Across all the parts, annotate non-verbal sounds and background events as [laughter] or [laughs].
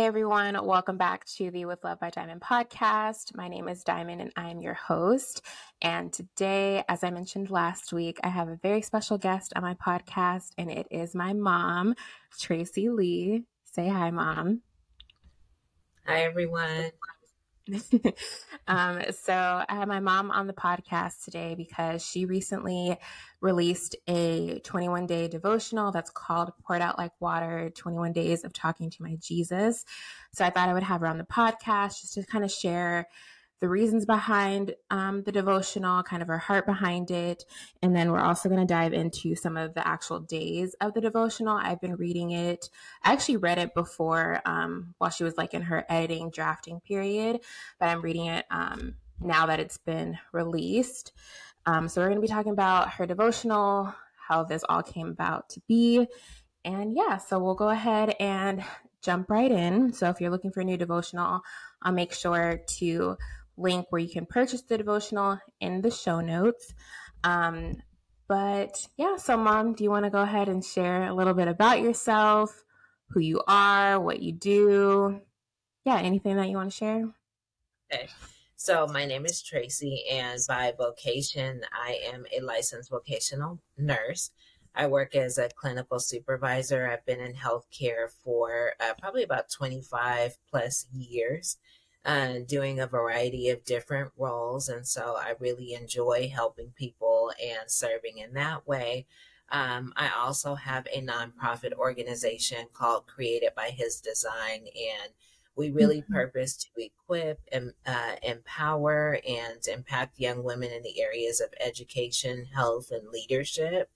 Hey everyone, welcome back to the With Love by Diamond podcast. My name is Diamond and I am your host. And today, as I mentioned last week, I have a very special guest on my podcast, and it is my mom, Tracy Lee. Say hi, mom. Hi, everyone. [laughs] um, so I have my mom on the podcast today because she recently released a 21 day devotional that's called Poured Out Like Water 21 Days of Talking to My Jesus. So I thought I would have her on the podcast just to kind of share the reasons behind um, the devotional, kind of her heart behind it. And then we're also going to dive into some of the actual days of the devotional. I've been reading it. I actually read it before um, while she was like in her editing, drafting period, but I'm reading it um, now that it's been released. Um, so we're going to be talking about her devotional, how this all came about to be. And yeah, so we'll go ahead and jump right in. So if you're looking for a new devotional, I'll make sure to link where you can purchase the devotional in the show notes. Um, but yeah, so mom, do you want to go ahead and share a little bit about yourself, who you are, what you do? Yeah, anything that you want to share? Okay. So my name is Tracy, and by vocation, I am a licensed vocational nurse. I work as a clinical supervisor. I've been in healthcare for uh, probably about 25 plus years uh, doing a variety of different roles. And so I really enjoy helping people and serving in that way. Um, I also have a nonprofit organization called Created by His Design, and we really mm-hmm. purpose to equip and uh, empower and impact young women in the areas of education, health, and leadership.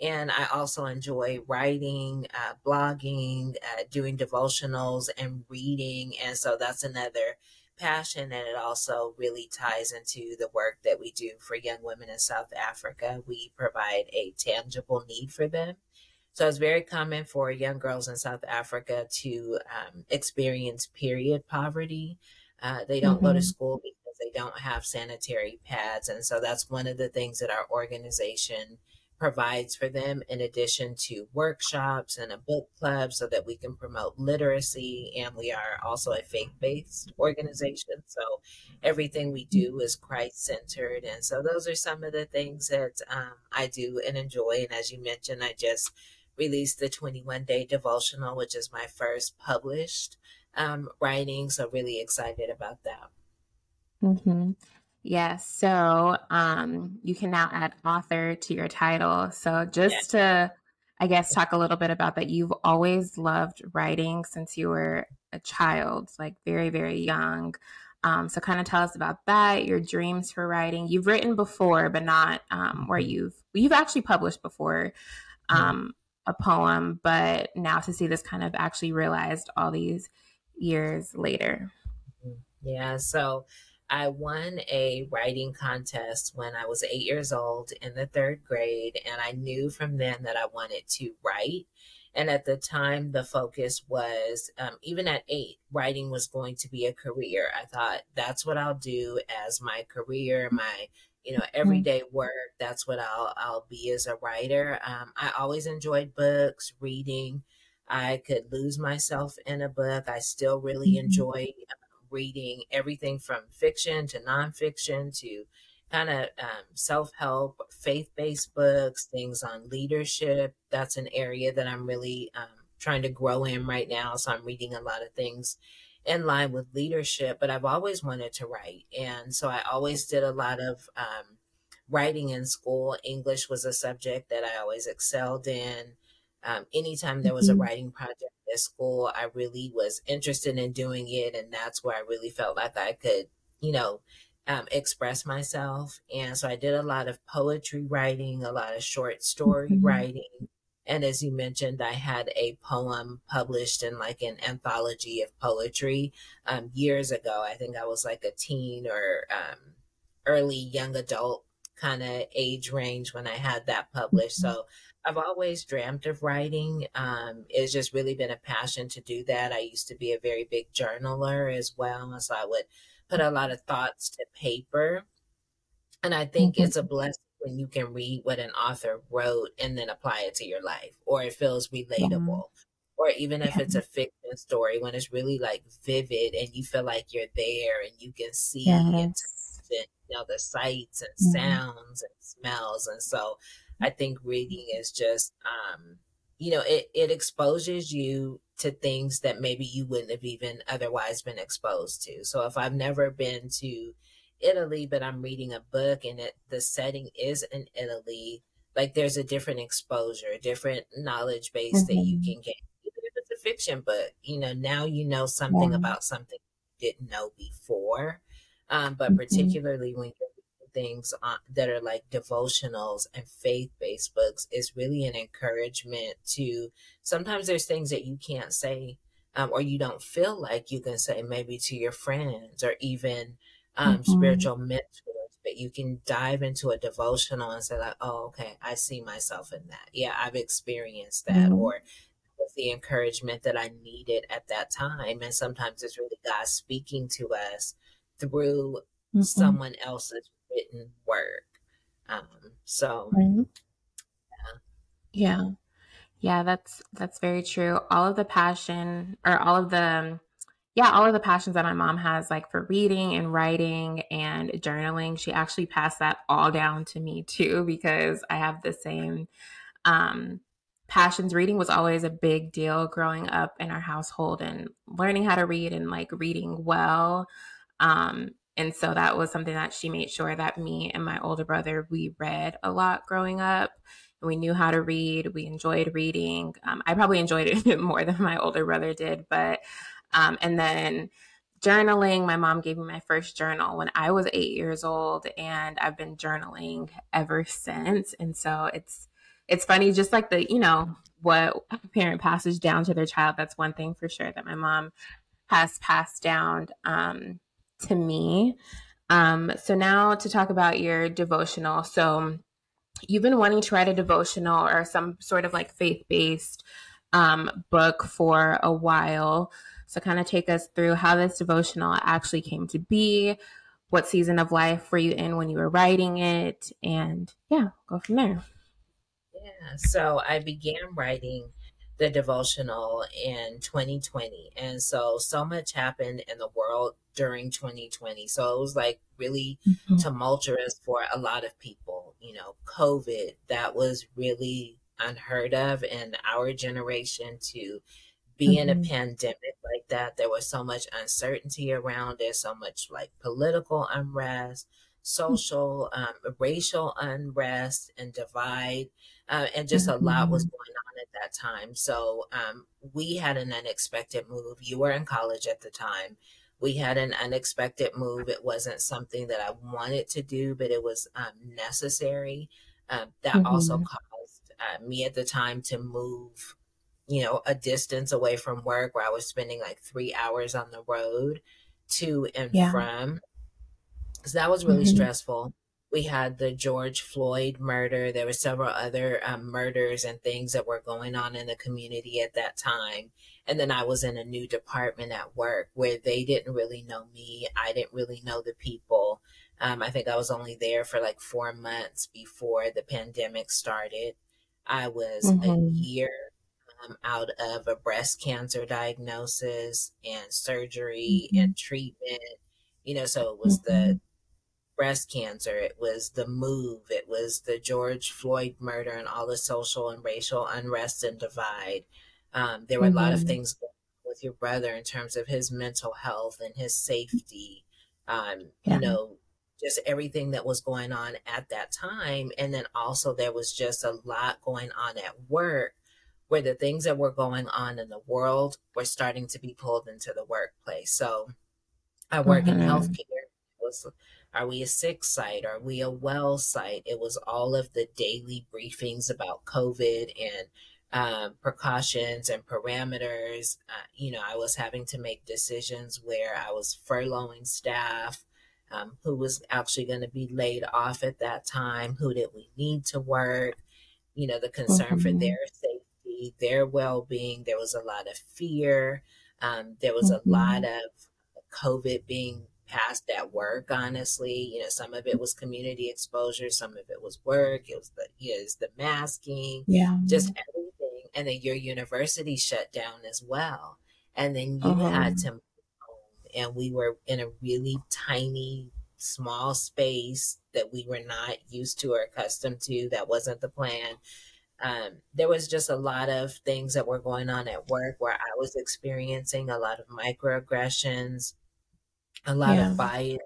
And I also enjoy writing, uh, blogging, uh, doing devotionals, and reading. And so that's another passion. And it also really ties into the work that we do for young women in South Africa. We provide a tangible need for them. So it's very common for young girls in South Africa to um, experience period poverty. Uh, they don't mm-hmm. go to mm-hmm. school because they don't have sanitary pads. And so that's one of the things that our organization provides for them in addition to workshops and a book club so that we can promote literacy and we are also a faith-based organization. So everything we do is christ-centered and so those are some of the things that um, i do and enjoy. And as you mentioned i just released the 21 day devotional which is my first published um, writing so really excited about that. Mm-hmm. Yes. So um, you can now add author to your title. So just to, I guess, talk a little bit about that, you've always loved writing since you were a child, like very, very young. Um, so kind of tell us about that, your dreams for writing. You've written before, but not um, where mm-hmm. you've you've actually published before um, a poem, but now to see this kind of actually realized all these years later. Mm-hmm. Yeah. So I won a writing contest when I was eight years old in the third grade, and I knew from then that I wanted to write. And at the time, the focus was, um, even at eight, writing was going to be a career. I thought that's what I'll do as my career, my you know mm-hmm. everyday work. That's what I'll I'll be as a writer. Um, I always enjoyed books, reading. I could lose myself in a book. I still really mm-hmm. enjoy reading everything from fiction to nonfiction to kind of um, self help, faith based books, things on leadership. That's an area that I'm really um, trying to grow in right now. So I'm reading a lot of things in line with leadership, but I've always wanted to write. And so I always did a lot of um, writing in school. English was a subject that I always excelled in. Um, anytime there was a mm-hmm. writing project at school, I really was interested in doing it. And that's where I really felt like I could, you know, um, express myself. And so I did a lot of poetry writing, a lot of short story mm-hmm. writing. And as you mentioned, I had a poem published in like an anthology of poetry um, years ago. I think I was like a teen or um, early young adult kind of age range when I had that published. Mm-hmm. So I've always dreamt of writing. Um, it's just really been a passion to do that. I used to be a very big journaler as well. So I would put a lot of thoughts to paper. And I think mm-hmm. it's a blessing when you can read what an author wrote and then apply it to your life or it feels relatable. or even if it's a fiction story when it's really like vivid and you feel like you're there and you can see yes. and you know the sights and mm-hmm. sounds and smells and so i think reading is just um you know it, it exposes you to things that maybe you wouldn't have even otherwise been exposed to so if i've never been to italy but i'm reading a book and it the setting is in italy like there's a different exposure a different knowledge base mm-hmm. that you mm-hmm. can get even if it's a fiction book you know now you know something yeah. about something you didn't know before um, but mm-hmm. particularly when you're things on, that are like devotionals and faith based books is really an encouragement to sometimes there's things that you can't say um, or you don't feel like you can say maybe to your friends or even um, mm-hmm. spiritual mentors but you can dive into a devotional and say like oh okay i see myself in that yeah i've experienced that mm-hmm. or the encouragement that i needed at that time and sometimes it's really god speaking to us through mm-hmm. someone else's written work. Um, so, yeah. yeah, yeah, that's that's very true. All of the passion, or all of the, yeah, all of the passions that my mom has, like for reading and writing and journaling, she actually passed that all down to me too because I have the same. Um, passions reading was always a big deal growing up in our household and learning how to read and like reading well um, and so that was something that she made sure that me and my older brother, we read a lot growing up. We knew how to read. We enjoyed reading. Um, I probably enjoyed it [laughs] more than my older brother did. But, um, and then journaling, my mom gave me my first journal when I was eight years old. And I've been journaling ever since. And so it's, it's funny, just like the, you know, what a parent passes down to their child. That's one thing for sure that my mom has passed down. Um, to me. Um, so now to talk about your devotional. So you've been wanting to write a devotional or some sort of like faith based um, book for a while. So kind of take us through how this devotional actually came to be. What season of life were you in when you were writing it? And yeah, go from there. Yeah. So I began writing the devotional in 2020. And so, so much happened in the world during 2020. So it was like really mm-hmm. tumultuous for a lot of people. You know, COVID, that was really unheard of in our generation to be mm-hmm. in a mm-hmm. pandemic like that. There was so much uncertainty around it, so much like political unrest, social, um, racial unrest, and divide. Uh, and just mm-hmm. a lot was mm-hmm. going on at that time. So um, we had an unexpected move. You were in college at the time we had an unexpected move. It wasn't something that I wanted to do, but it was um, necessary. Um, that mm-hmm. also caused uh, me at the time to move, you know, a distance away from work where I was spending like three hours on the road to and yeah. from. So that was really mm-hmm. stressful. We had the George Floyd murder. There were several other um, murders and things that were going on in the community at that time. And then I was in a new department at work where they didn't really know me. I didn't really know the people. Um, I think I was only there for like four months before the pandemic started. I was mm-hmm. a year um, out of a breast cancer diagnosis and surgery mm-hmm. and treatment. You know, so it was mm-hmm. the breast cancer, it was the move, it was the George Floyd murder and all the social and racial unrest and divide. Um, there were mm-hmm. a lot of mm-hmm. things with your brother in terms of his mental health and his safety. Um, yeah. You know, just everything that was going on at that time. And then also there was just a lot going on at work where the things that were going on in the world were starting to be pulled into the workplace. So I work mm-hmm. in healthcare. Was, are we a sick site? Are we a well site? It was all of the daily briefings about COVID and um, precautions and parameters. Uh, you know, I was having to make decisions where I was furloughing staff, um, who was actually going to be laid off at that time, who did we need to work, you know, the concern mm-hmm. for their safety, their well being. There was a lot of fear. Um, there was mm-hmm. a lot of COVID being passed at work honestly you know some of it was community exposure some of it was work it was the you know, the masking yeah just everything and then your university shut down as well. And then you uh-huh. had to and we were in a really tiny, small space that we were not used to or accustomed to. That wasn't the plan. Um, there was just a lot of things that were going on at work where I was experiencing a lot of microaggressions, a lot yeah. of bias.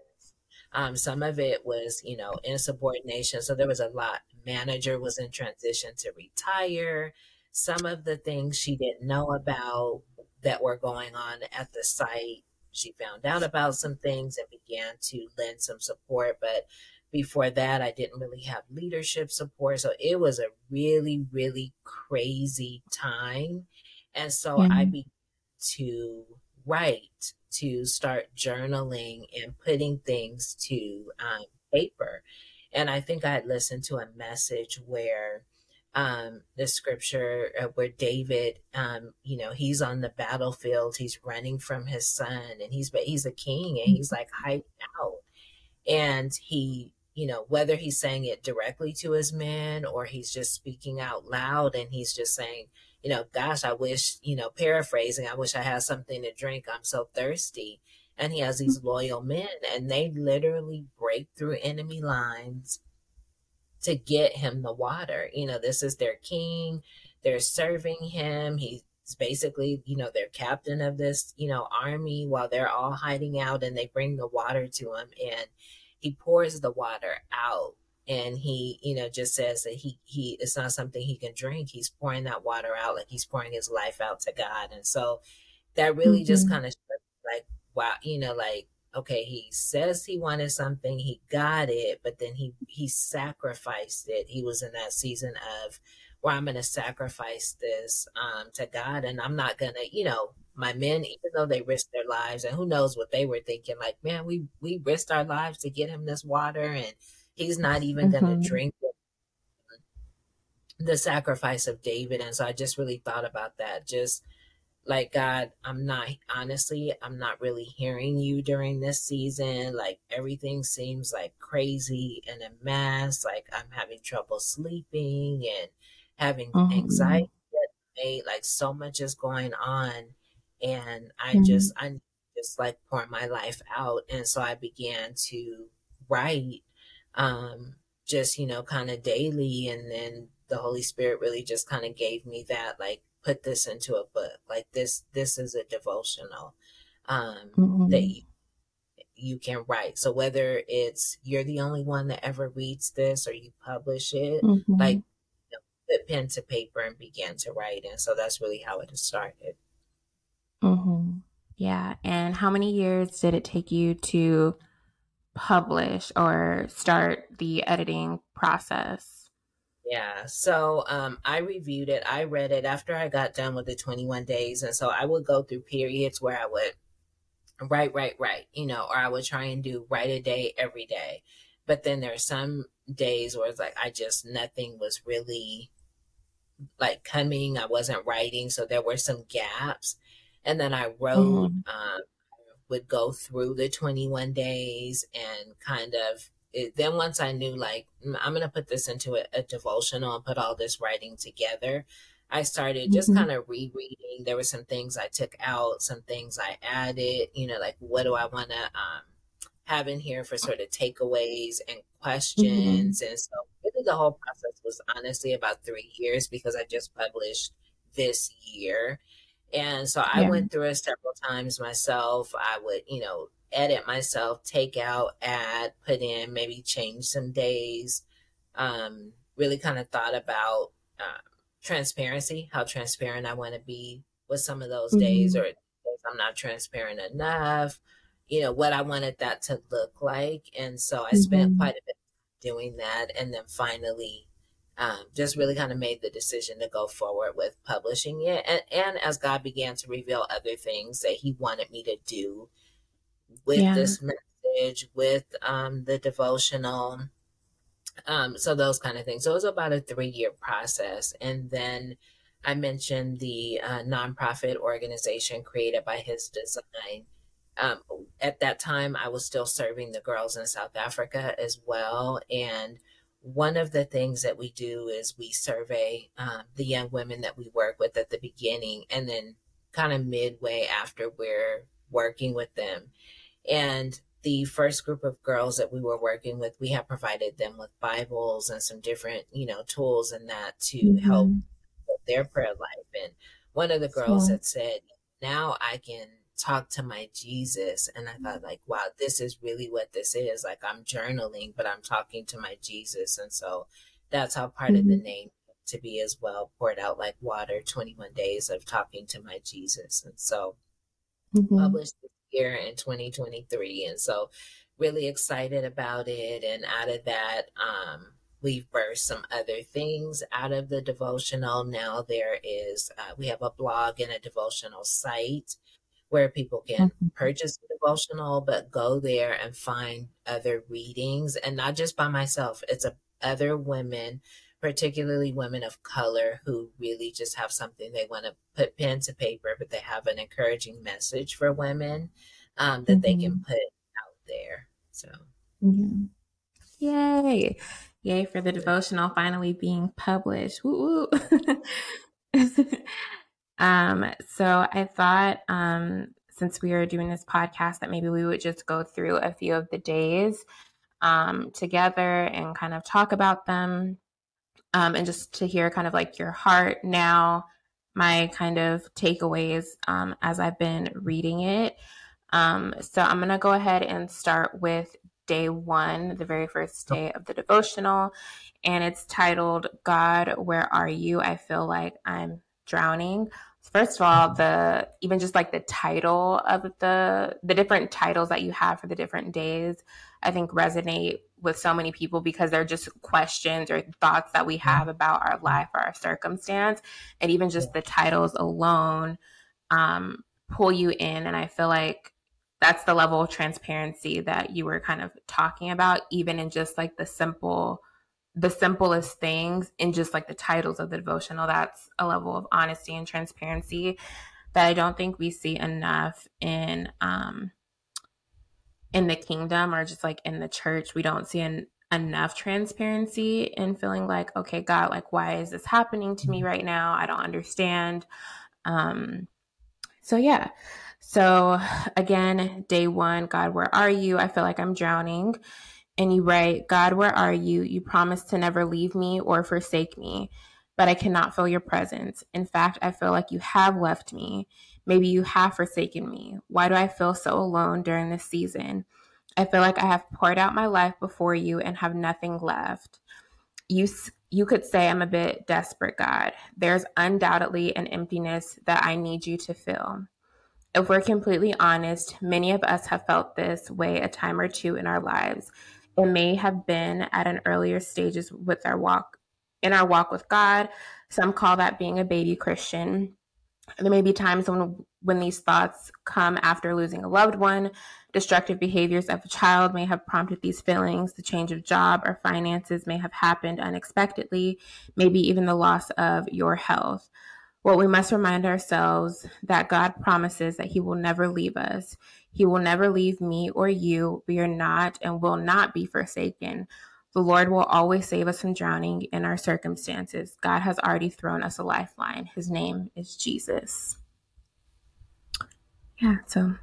Um, some of it was, you know, insubordination. So there was a lot. Manager was in transition to retire. Some of the things she didn't know about that were going on at the site she found out about some things and began to lend some support. But before that, I didn't really have leadership support. So it was a really, really crazy time. And so mm-hmm. I began to write, to start journaling and putting things to um, paper. And I think I had listened to a message where um, the scripture uh, where David, um, you know, he's on the battlefield, he's running from his son, and he's but he's a king, and he's like hiding out, and he, you know, whether he's saying it directly to his men or he's just speaking out loud, and he's just saying, you know, gosh, I wish, you know, paraphrasing, I wish I had something to drink. I'm so thirsty. And he has these mm-hmm. loyal men, and they literally break through enemy lines to get him the water. You know, this is their king. They're serving him. He's basically, you know, their captain of this, you know, army while they're all hiding out and they bring the water to him and he pours the water out and he, you know, just says that he he it's not something he can drink. He's pouring that water out like he's pouring his life out to God. And so that really mm-hmm. just kind of like wow, you know, like okay, he says he wanted something, he got it, but then he he sacrificed it. He was in that season of where I'm going to sacrifice this um, to God, and I'm not going to, you know, my men, even though they risked their lives, and who knows what they were thinking, like, man, we we risked our lives to get him this water, and he's not even mm-hmm. going to drink. The sacrifice of David, and so I just really thought about that, just like god i'm not honestly i'm not really hearing you during this season like everything seems like crazy and a mess like i'm having trouble sleeping and having mm-hmm. anxiety like so much is going on and i mm-hmm. just i just like pour my life out and so i began to write um just you know kind of daily and then the holy spirit really just kind of gave me that like put this into a book. Like this, this is a devotional um, mm-hmm. that you, you can write. So whether it's you're the only one that ever reads this or you publish it, mm-hmm. like put pen to paper and began to write. And so that's really how it started. Mm-hmm. Yeah. And how many years did it take you to publish or start the editing process? Yeah. So um, I reviewed it. I read it after I got done with the 21 days. And so I would go through periods where I would write, write, write, you know, or I would try and do write a day every day. But then there are some days where it's like I just, nothing was really like coming. I wasn't writing. So there were some gaps. And then I wrote, mm-hmm. um, would go through the 21 days and kind of it, then once I knew like mm, I'm gonna put this into a, a devotional and put all this writing together, I started just mm-hmm. kind of rereading. There were some things I took out, some things I added. You know, like what do I want to um, have in here for sort of takeaways and mm-hmm. questions. Mm-hmm. And so, really, the whole process was honestly about three years because I just published this year. And so I yeah. went through it several times myself. I would, you know, edit myself, take out, add, put in, maybe change some days. Um, really kind of thought about uh, transparency, how transparent I want to be with some of those mm-hmm. days, or I'm not transparent enough. You know what I wanted that to look like, and so I mm-hmm. spent quite a bit doing that, and then finally. Um, just really kind of made the decision to go forward with publishing it. And, and as God began to reveal other things that He wanted me to do with yeah. this message, with um, the devotional. Um, so those kind of things. So it was about a three year process. And then I mentioned the uh, nonprofit organization created by his design. Um, at that time, I was still serving the girls in South Africa as well. And one of the things that we do is we survey um, the young women that we work with at the beginning and then kind of midway after we're working with them. And the first group of girls that we were working with, we have provided them with Bibles and some different, you know, tools and that to mm-hmm. help their prayer life. And one of the girls yeah. had said, now I can talk to my Jesus. And I thought, like, wow, this is really what this is. Like, I'm journaling, but I'm talking to my Jesus. And so that's how part mm-hmm. of the mm-hmm. name to be as well poured out like water 21 days of talking to my Jesus. And so mm-hmm. published this year in 2023. And so really excited about it. And out of that, um, we've birthed some other things out of the devotional. Now there is, uh, we have a blog and a devotional site where people can mm-hmm. purchase the devotional, but go there and find other readings and not just by myself. It's a, other women, particularly women of color who really just have something they want to put pen to paper, but they have an encouraging message for women um, that mm-hmm. they can mm-hmm. put out there. So, yeah. Yay. Yay for the devotional finally being published. Woo Woo [laughs] um, so I thought um, since we are doing this podcast that maybe we would just go through a few of the days um, together and kind of talk about them um, and just to hear kind of like your heart now, my kind of takeaways um, as I've been reading it. Um, so I'm going to go ahead and start with day one, the very first day of the devotional. And it's titled, God, Where Are You? I Feel Like I'm Drowning. First of all, the even just like the title of the the different titles that you have for the different days, I think resonate with so many people because they're just questions or thoughts that we have about our life or our circumstance, and even just the titles alone um, pull you in. And I feel like that's the level of transparency that you were kind of talking about even in just like the simple the simplest things in just like the titles of the devotional that's a level of honesty and transparency that i don't think we see enough in um in the kingdom or just like in the church. We don't see an, enough transparency in feeling like okay god like why is this happening to me right now? I don't understand. Um so yeah. So again, day one, God, where are you? I feel like I'm drowning. And you write, God, where are you? You promised to never leave me or forsake me, but I cannot feel your presence. In fact, I feel like you have left me. Maybe you have forsaken me. Why do I feel so alone during this season? I feel like I have poured out my life before you and have nothing left. You you could say I'm a bit desperate, God. There's undoubtedly an emptiness that I need you to fill. If we're completely honest, many of us have felt this way a time or two in our lives. It may have been at an earlier stages with our walk in our walk with God. Some call that being a baby Christian. There may be times when when these thoughts come after losing a loved one. Destructive behaviors of a child may have prompted these feelings. The change of job or finances may have happened unexpectedly, maybe even the loss of your health. Well, we must remind ourselves that God promises that He will never leave us. He will never leave me or you. We are not and will not be forsaken. The Lord will always save us from drowning in our circumstances. God has already thrown us a lifeline. His name is Jesus. Yeah, so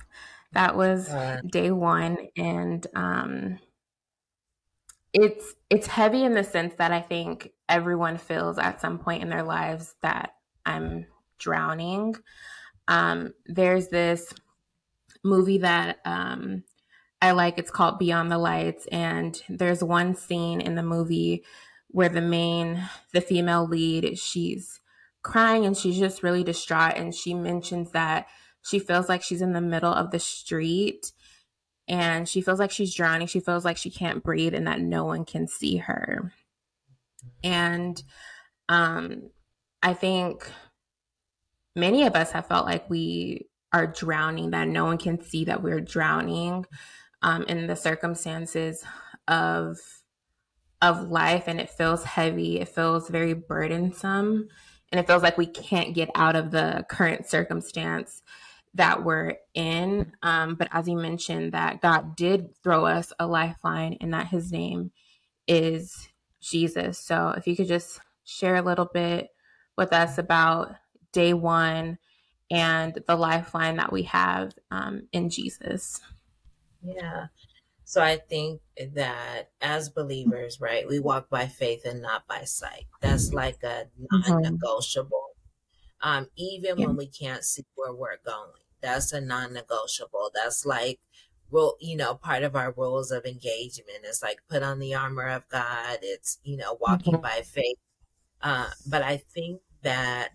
that was day one. And um, it's it's heavy in the sense that I think everyone feels at some point in their lives that I'm drowning. Um, there's this movie that um, I like. It's called Beyond the Lights, and there's one scene in the movie where the main, the female lead, she's crying and she's just really distraught, and she mentions that she feels like she's in the middle of the street and she feels like she's drowning. She feels like she can't breathe and that no one can see her. And um, I think many of us have felt like we are drowning, that no one can see that we're drowning um, in the circumstances of of life, and it feels heavy. It feels very burdensome, and it feels like we can't get out of the current circumstance that we're in. Um, but as you mentioned, that God did throw us a lifeline, and that His name is Jesus. So if you could just share a little bit with us about day one and the lifeline that we have um, in Jesus. Yeah. So I think that as believers, right, we walk by faith and not by sight. That's like a mm-hmm. non-negotiable. Um, even yeah. when we can't see where we're going, that's a non-negotiable. That's like well, you know, part of our rules of engagement is like put on the armor of God. It's you know walking mm-hmm. by faith. Uh, but I think that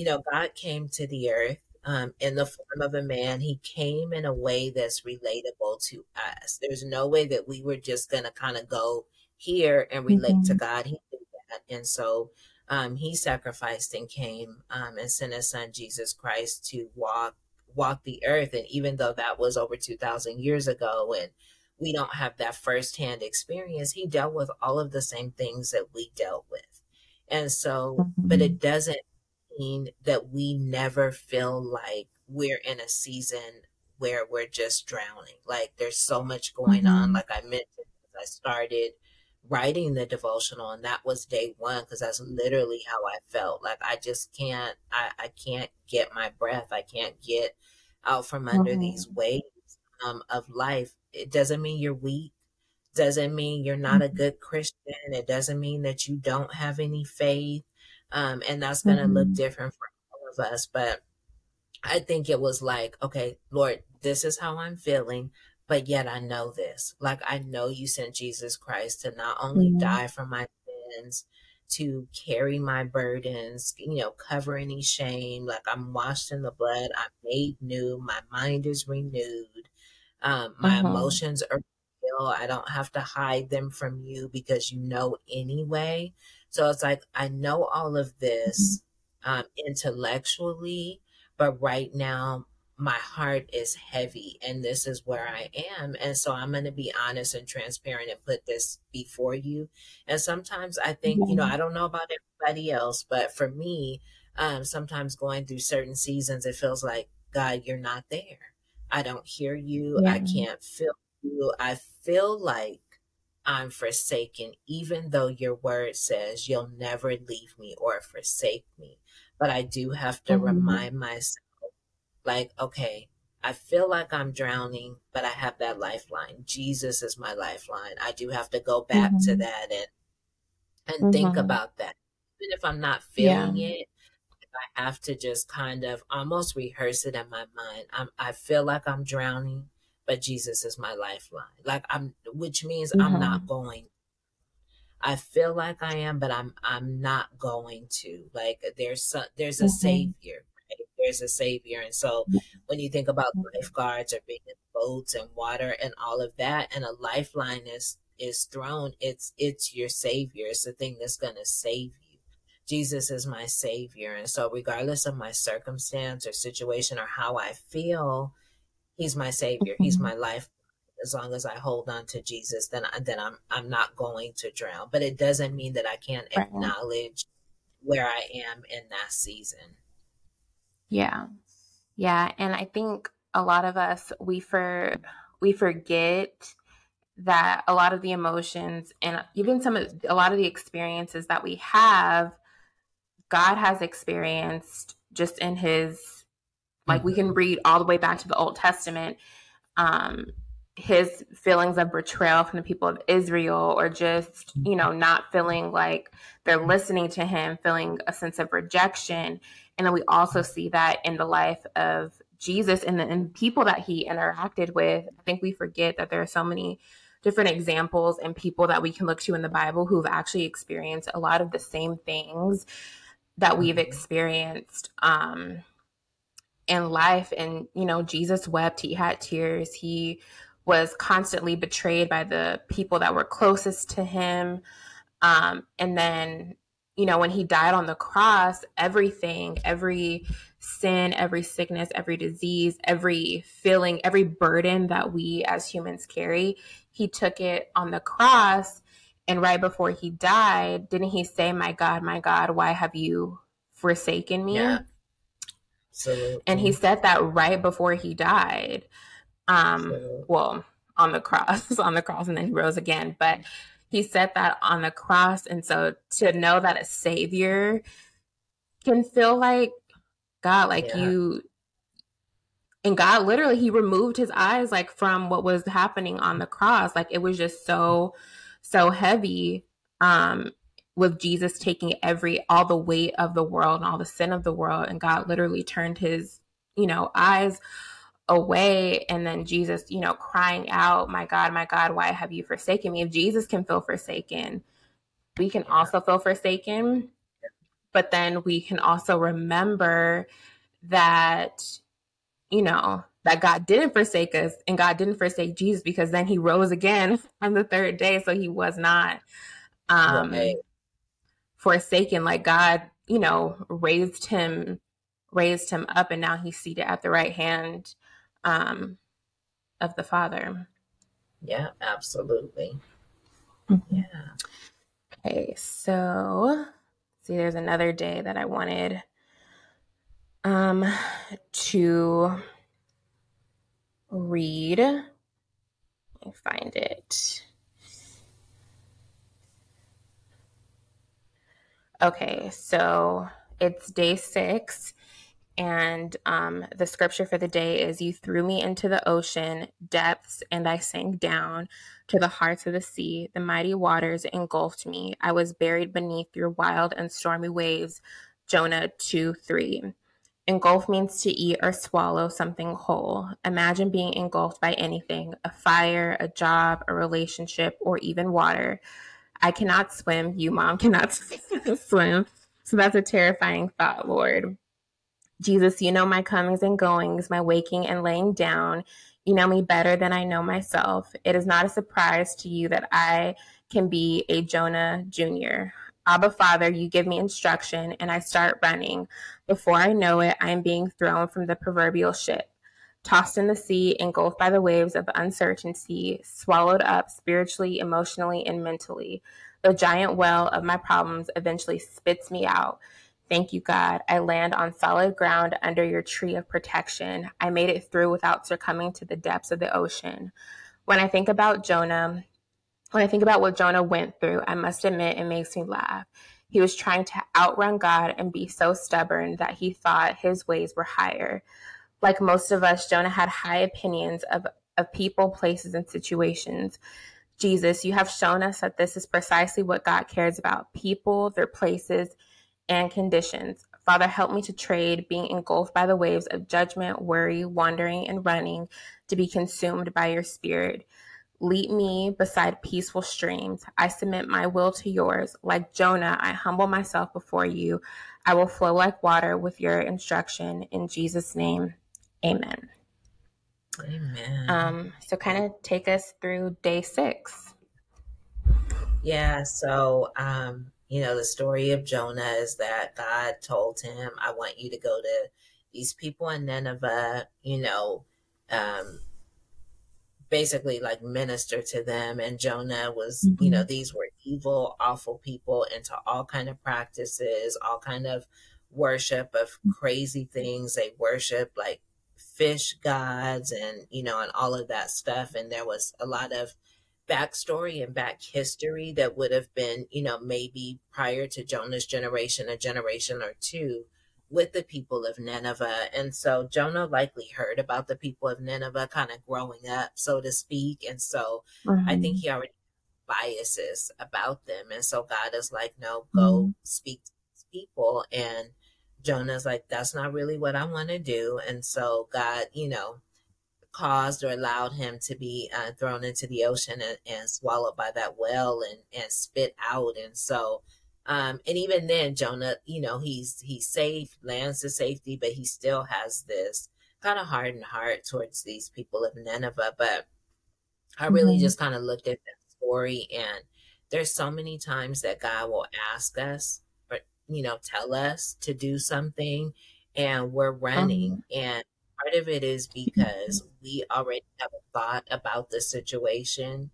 you know God came to the earth um, in the form of a man. He came in a way that's relatable to us. There's no way that we were just going to kind of go here and relate mm-hmm. to God. He did that. And so um, he sacrificed and came um, and sent his son, Jesus Christ, to walk walk the earth. And even though that was over 2,000 years ago and we don't have that firsthand experience, he dealt with all of the same things that we dealt with. And so, mm-hmm. but it doesn't mean that we never feel like we're in a season where we're just drowning. Like there's so much going mm-hmm. on. Like I mentioned, I started writing the devotional and that was day one because that's literally how I felt. Like I just can't, I, I can't get my breath. I can't get out from under mm-hmm. these waves um, of life. It doesn't mean you're weak. Doesn't mean you're not a mm-hmm. good Christian. It doesn't mean that you don't have any faith. Um, and that's going to mm-hmm. look different for all of us. But I think it was like, okay, Lord, this is how I'm feeling, but yet I know this. Like, I know you sent Jesus Christ to not only mm-hmm. die for my sins, to carry my burdens, you know, cover any shame. Like, I'm washed in the blood, I'm made new, my mind is renewed, um, my mm-hmm. emotions are real. I don't have to hide them from you because you know anyway. So it's like, I know all of this mm-hmm. um, intellectually, but right now my heart is heavy and this is where I am. And so I'm going to be honest and transparent and put this before you. And sometimes I think, you know, I don't know about everybody else, but for me, um, sometimes going through certain seasons, it feels like, God, you're not there. I don't hear you. Yeah. I can't feel you. I feel like I'm forsaken, even though your word says you'll never leave me or forsake me. But I do have to mm-hmm. remind myself, like, okay, I feel like I'm drowning, but I have that lifeline. Jesus is my lifeline. I do have to go back mm-hmm. to that and and mm-hmm. think about that. Even if I'm not feeling yeah. it, I have to just kind of almost rehearse it in my mind. I'm, I feel like I'm drowning but Jesus is my lifeline. Like I'm, which means mm-hmm. I'm not going. I feel like I am, but I'm I'm not going to. Like there's some, there's a mm-hmm. savior. Right? There's a savior, and so when you think about mm-hmm. lifeguards or being in boats and water and all of that, and a lifeline is is thrown, it's it's your savior. It's the thing that's gonna save you. Jesus is my savior, and so regardless of my circumstance or situation or how I feel, He's my savior. Mm-hmm. He's my life. As long as I hold on to Jesus, then then I'm I'm not going to drown. But it doesn't mean that I can't right. acknowledge where I am in that season. Yeah. Yeah, and I think a lot of us we for we forget that a lot of the emotions and even some of a lot of the experiences that we have God has experienced just in his like we can mm-hmm. read all the way back to the Old Testament, um, his feelings of betrayal from the people of Israel, or just, you know, not feeling like they're listening to him, feeling a sense of rejection. And then we also see that in the life of Jesus and the and people that he interacted with. I think we forget that there are so many different examples and people that we can look to in the Bible who've actually experienced a lot of the same things that we've mm-hmm. experienced. Um, in life. And, you know, Jesus wept, he had tears, he was constantly betrayed by the people that were closest to him. Um, and then, you know, when he died on the cross, everything, every sin, every sickness, every disease, every feeling, every burden that we as humans carry, he took it on the cross. And right before he died, didn't he say, My God, my God, why have you forsaken me? Yeah. So, and he said that right before he died. Um, well, on the cross, [laughs] on the cross, and then he rose again. But he said that on the cross. And so to know that a savior can feel like God, like yeah. you, and God literally, he removed his eyes like from what was happening on the cross. Like it was just so, so heavy. Um, with Jesus taking every all the weight of the world and all the sin of the world and God literally turned his you know eyes away and then Jesus you know crying out my God my God why have you forsaken me? If Jesus can feel forsaken we can also feel forsaken but then we can also remember that you know that God didn't forsake us and God didn't forsake Jesus because then he rose again [laughs] on the third day so he was not um right forsaken like god you know raised him raised him up and now he's seated at the right hand um of the father. Yeah absolutely. Mm-hmm. yeah. Okay so see there's another day that i wanted um to read. Let me find it Okay, so it's day six, and um, the scripture for the day is You threw me into the ocean depths, and I sank down to the hearts of the sea. The mighty waters engulfed me. I was buried beneath your wild and stormy waves. Jonah 2 3. Engulf means to eat or swallow something whole. Imagine being engulfed by anything a fire, a job, a relationship, or even water. I cannot swim. You, mom, cannot [laughs] swim. So that's a terrifying thought, Lord. Jesus, you know my comings and goings, my waking and laying down. You know me better than I know myself. It is not a surprise to you that I can be a Jonah Jr. Abba Father, you give me instruction and I start running. Before I know it, I am being thrown from the proverbial ship tossed in the sea, engulfed by the waves of uncertainty, swallowed up spiritually, emotionally, and mentally. The giant well of my problems eventually spits me out. Thank you, God. I land on solid ground under your tree of protection. I made it through without succumbing to the depths of the ocean. When I think about Jonah, when I think about what Jonah went through, I must admit it makes me laugh. He was trying to outrun God and be so stubborn that he thought his ways were higher like most of us, Jonah had high opinions of, of people, places, and situations. Jesus, you have shown us that this is precisely what God cares about people, their places, and conditions. Father, help me to trade being engulfed by the waves of judgment, worry, wandering, and running to be consumed by your spirit. Lead me beside peaceful streams. I submit my will to yours. Like Jonah, I humble myself before you. I will flow like water with your instruction. In Jesus' name, Amen. Amen. Um, so kind of take us through day six. Yeah, so um, you know, the story of Jonah is that God told him, I want you to go to these people in Nineveh, you know, um, basically like minister to them and jonah was mm-hmm. you know mm-hmm. these were evil awful people into all kind of practices all kind of worship of crazy things they worship like fish gods and you know and all of that stuff and there was a lot of backstory and back history that would have been you know maybe prior to jonah's generation a generation or two with the people of nineveh and so jonah likely heard about the people of nineveh kind of growing up so to speak and so mm-hmm. i think mm-hmm. he already biases about them and so god is like no go mm-hmm. speak to these people and Jonah's like, that's not really what I want to do. And so God, you know, caused or allowed him to be uh, thrown into the ocean and, and, swallowed by that whale and, and spit out. And so, um, and even then, Jonah, you know, he's, he's safe, lands to safety, but he still has this kind of hardened heart towards these people of Nineveh. But I really mm-hmm. just kind of looked at that story and there's so many times that God will ask us you know, tell us to do something and we're running. Um, and part of it is because we already have a thought about the situation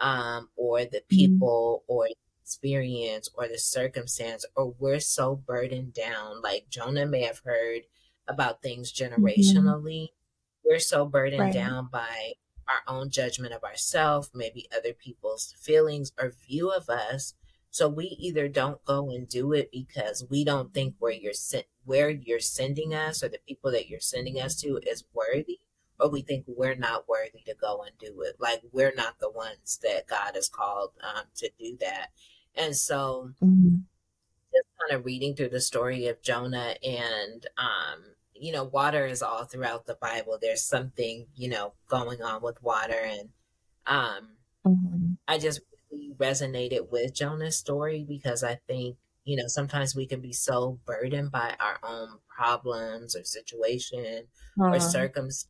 um, or the mm-hmm. people mm-hmm. or experience or the circumstance, or we're so burdened down. Like Jonah may have heard about things mm-hmm. generationally. Mm-hmm. We're so burdened right. down by our own judgment of ourselves, maybe other people's feelings or view of us. So we either don't go and do it because we don't think where you're sent, where you're sending us or the people that you're sending us to is worthy, or we think we're not worthy to go and do it. Like we're not the ones that God has called um, to do that. And so, mm-hmm. just kind of reading through the story of Jonah and um, you know, water is all throughout the Bible. There's something, you know, going on with water. And um, mm-hmm. I just really resonated with Jonah's story because I think, you know, sometimes we can be so burdened by our own problems or situation uh-huh. or circumstance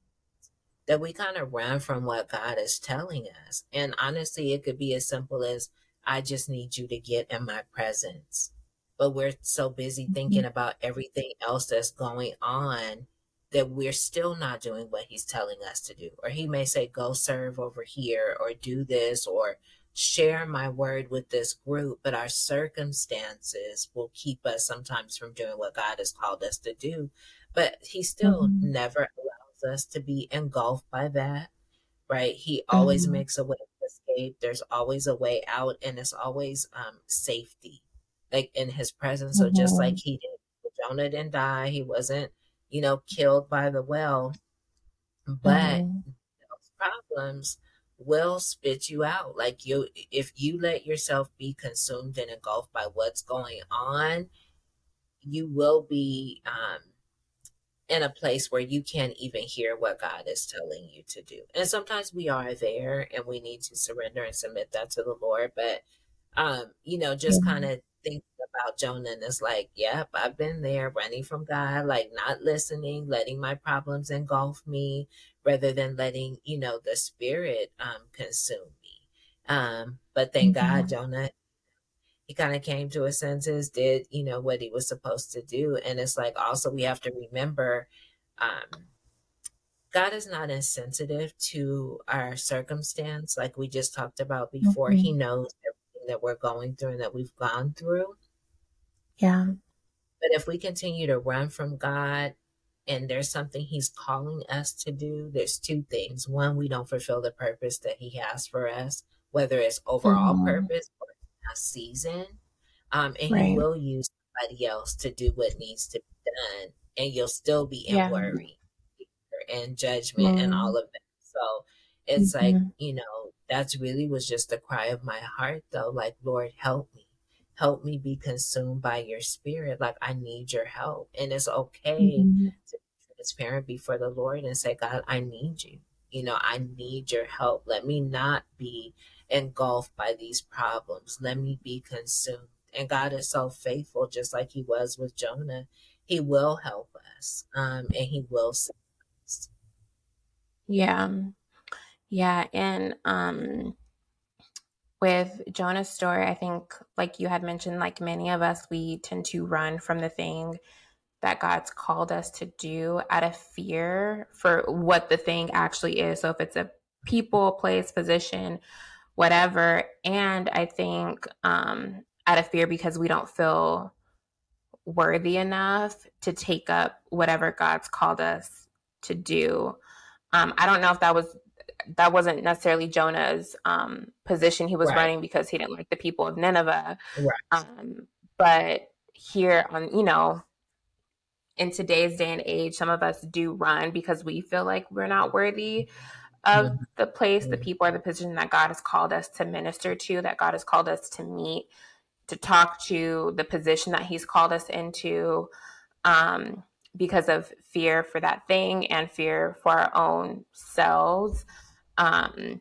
that we kind of run from what God is telling us. And honestly, it could be as simple as, I just need you to get in my presence but we're so busy mm-hmm. thinking about everything else that's going on that we're still not doing what he's telling us to do. Or he may say, go serve over here, or do this, or share my word with this group, but our circumstances will keep us sometimes from doing what God has called us to do. But he still mm-hmm. never allows us to be engulfed by that, right? He always mm-hmm. makes a way of escape. There's always a way out, and it's always um, safety like in his presence. So mm-hmm. just like he did, Jonah didn't die. He wasn't, you know, killed by the well. But mm-hmm. those problems will spit you out. Like you, if you let yourself be consumed and engulfed by what's going on, you will be um, in a place where you can't even hear what God is telling you to do. And sometimes we are there and we need to surrender and submit that to the Lord. But, um, you know, just kind of thinking about Jonah and it's like, yep, I've been there running from God, like not listening, letting my problems engulf me rather than letting, you know, the spirit um consume me. Um, but thank mm-hmm. God Jonah he kind of came to his senses, did, you know, what he was supposed to do. And it's like also we have to remember um God is not insensitive to our circumstance, like we just talked about before. Mm-hmm. He knows everything that we're going through and that we've gone through. Yeah. But if we continue to run from God and there's something He's calling us to do, there's two things. One, we don't fulfill the purpose that He has for us, whether it's overall mm-hmm. purpose or a season. Um, and right. He will use somebody else to do what needs to be done, and you'll still be in yeah. worry and judgment mm-hmm. and all of that. So it's mm-hmm. like, you know, that's really was just the cry of my heart though. Like, Lord, help me. Help me be consumed by your spirit. Like I need your help. And it's okay mm-hmm. to be transparent before the Lord and say, God, I need you. You know, I need your help. Let me not be engulfed by these problems. Let me be consumed. And God is so faithful, just like he was with Jonah. He will help us. Um, and he will save us. Yeah. Yeah, and um with Jonah's story, I think like you had mentioned like many of us we tend to run from the thing that God's called us to do out of fear for what the thing actually is. So if it's a people, place, position, whatever, and I think um out of fear because we don't feel worthy enough to take up whatever God's called us to do. Um, I don't know if that was that wasn't necessarily Jonah's um, position he was right. running because he didn't like the people of Nineveh. Right. Um, but here on, you know, in today's day and age, some of us do run because we feel like we're not worthy of mm-hmm. the place, the people, or the position that God has called us to minister to, that God has called us to meet, to talk to, the position that He's called us into. Um, because of fear for that thing and fear for our own selves. Um,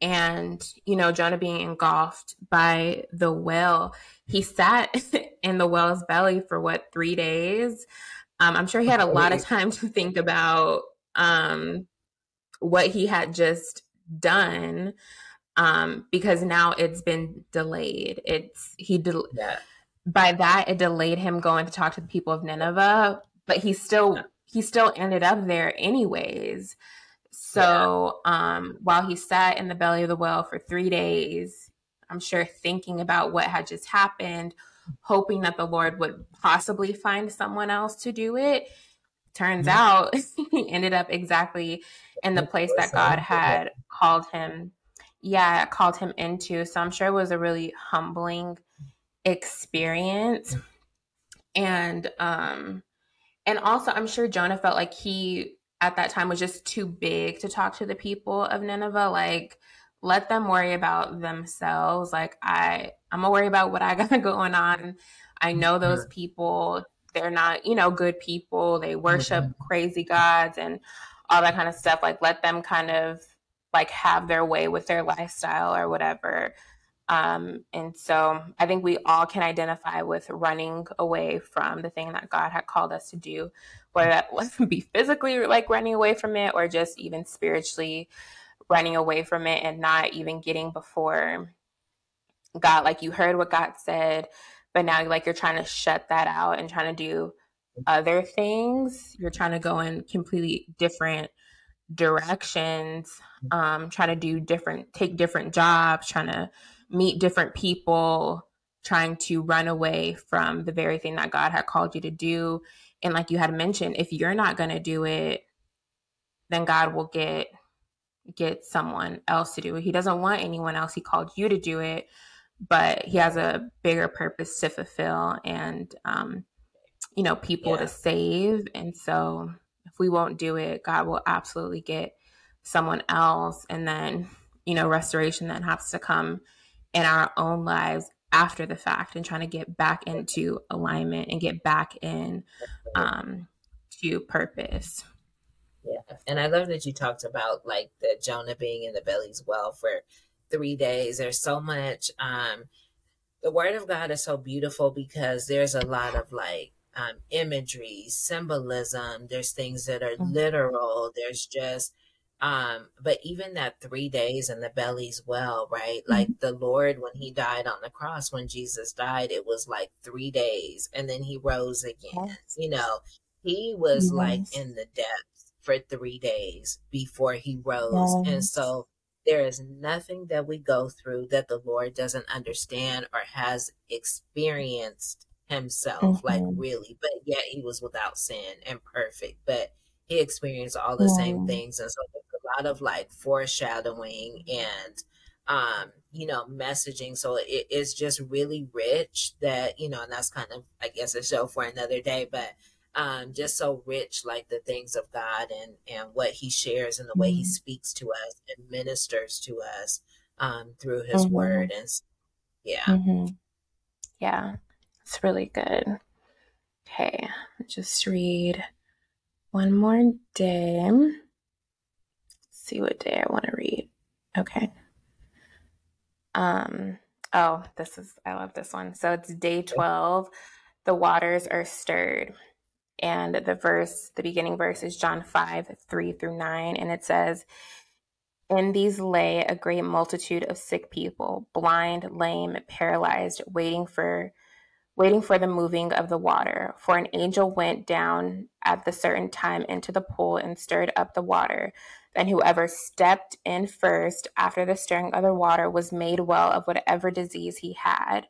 and, you know, Jonah being engulfed by the whale, he sat [laughs] in the whale's belly for what, three days? Um, I'm sure he had a lot of time to think about um, what he had just done um, because now it's been delayed. It's he de- yeah. by that it delayed him going to talk to the people of Nineveh, but he still yeah. he still ended up there anyways. So um, while he sat in the belly of the whale for three days, I'm sure thinking about what had just happened, hoping that the Lord would possibly find someone else to do it, turns mm-hmm. out [laughs] he ended up exactly in the place that God had called him. Yeah, called him into. So I'm sure it was a really humbling experience. And um and also I'm sure Jonah felt like he at that time was just too big to talk to the people of Nineveh. Like, let them worry about themselves. Like, I I'm gonna worry about what I [laughs] got going on. I know those people they're not, you know, good people. They worship mm-hmm. crazy gods and all that kind of stuff. Like let them kind of like have their way with their lifestyle or whatever. Um, and so I think we all can identify with running away from the thing that God had called us to do, whether that [laughs] be physically like running away from it or just even spiritually running away from it and not even getting before God. Like you heard what God said, but now like you're trying to shut that out and trying to do other things you're trying to go in completely different directions um trying to do different take different jobs trying to meet different people trying to run away from the very thing that god had called you to do and like you had mentioned if you're not going to do it then god will get get someone else to do it. He doesn't want anyone else. He called you to do it but he has a bigger purpose to fulfill and um, you know people yeah. to save. And so if we won't do it god will absolutely get someone else. And then you know restoration that has to come in our own lives after the fact and trying to get back into alignment and get back in um, to purpose yeah and i love that you talked about like the jonah being in the belly's well for three days. There's so much. Um, the Word of God is so beautiful because there's a lot of like um, imagery, symbolism. There's things that are mm-hmm. literal. There's just, um, but even that three days in the belly's well, right? Mm-hmm. Like the Lord, when He died on the cross, when Jesus died, it was like three days, and then He rose again. Yes. You know, He was yes. like in the depths for three days before He rose, yes. and so there is nothing that we go through that the Lord doesn't understand or has experienced himself, mm-hmm. like really, but yet he was without sin and perfect, but he experienced all the mm-hmm. same things. And so lot of like foreshadowing and, um, you know, messaging. So it is just really rich that, you know, and that's kind of, I guess, a show for another day, but um, just so rich, like the things of God and and what He shares and the way He mm-hmm. speaks to us and ministers to us um, through His mm-hmm. Word. And yeah, mm-hmm. yeah, it's really good. Okay, just read one more day. See what day I want to read. Okay. Um. Oh, this is I love this one. So it's day twelve. The waters are stirred and the verse, the beginning verse is John 5, 3 through 9. And it says, In these lay a great multitude of sick people, blind, lame, paralyzed, waiting for waiting for the moving of the water. For an angel went down at the certain time into the pool and stirred up the water. Then whoever stepped in first after the stirring of the water was made well of whatever disease he had.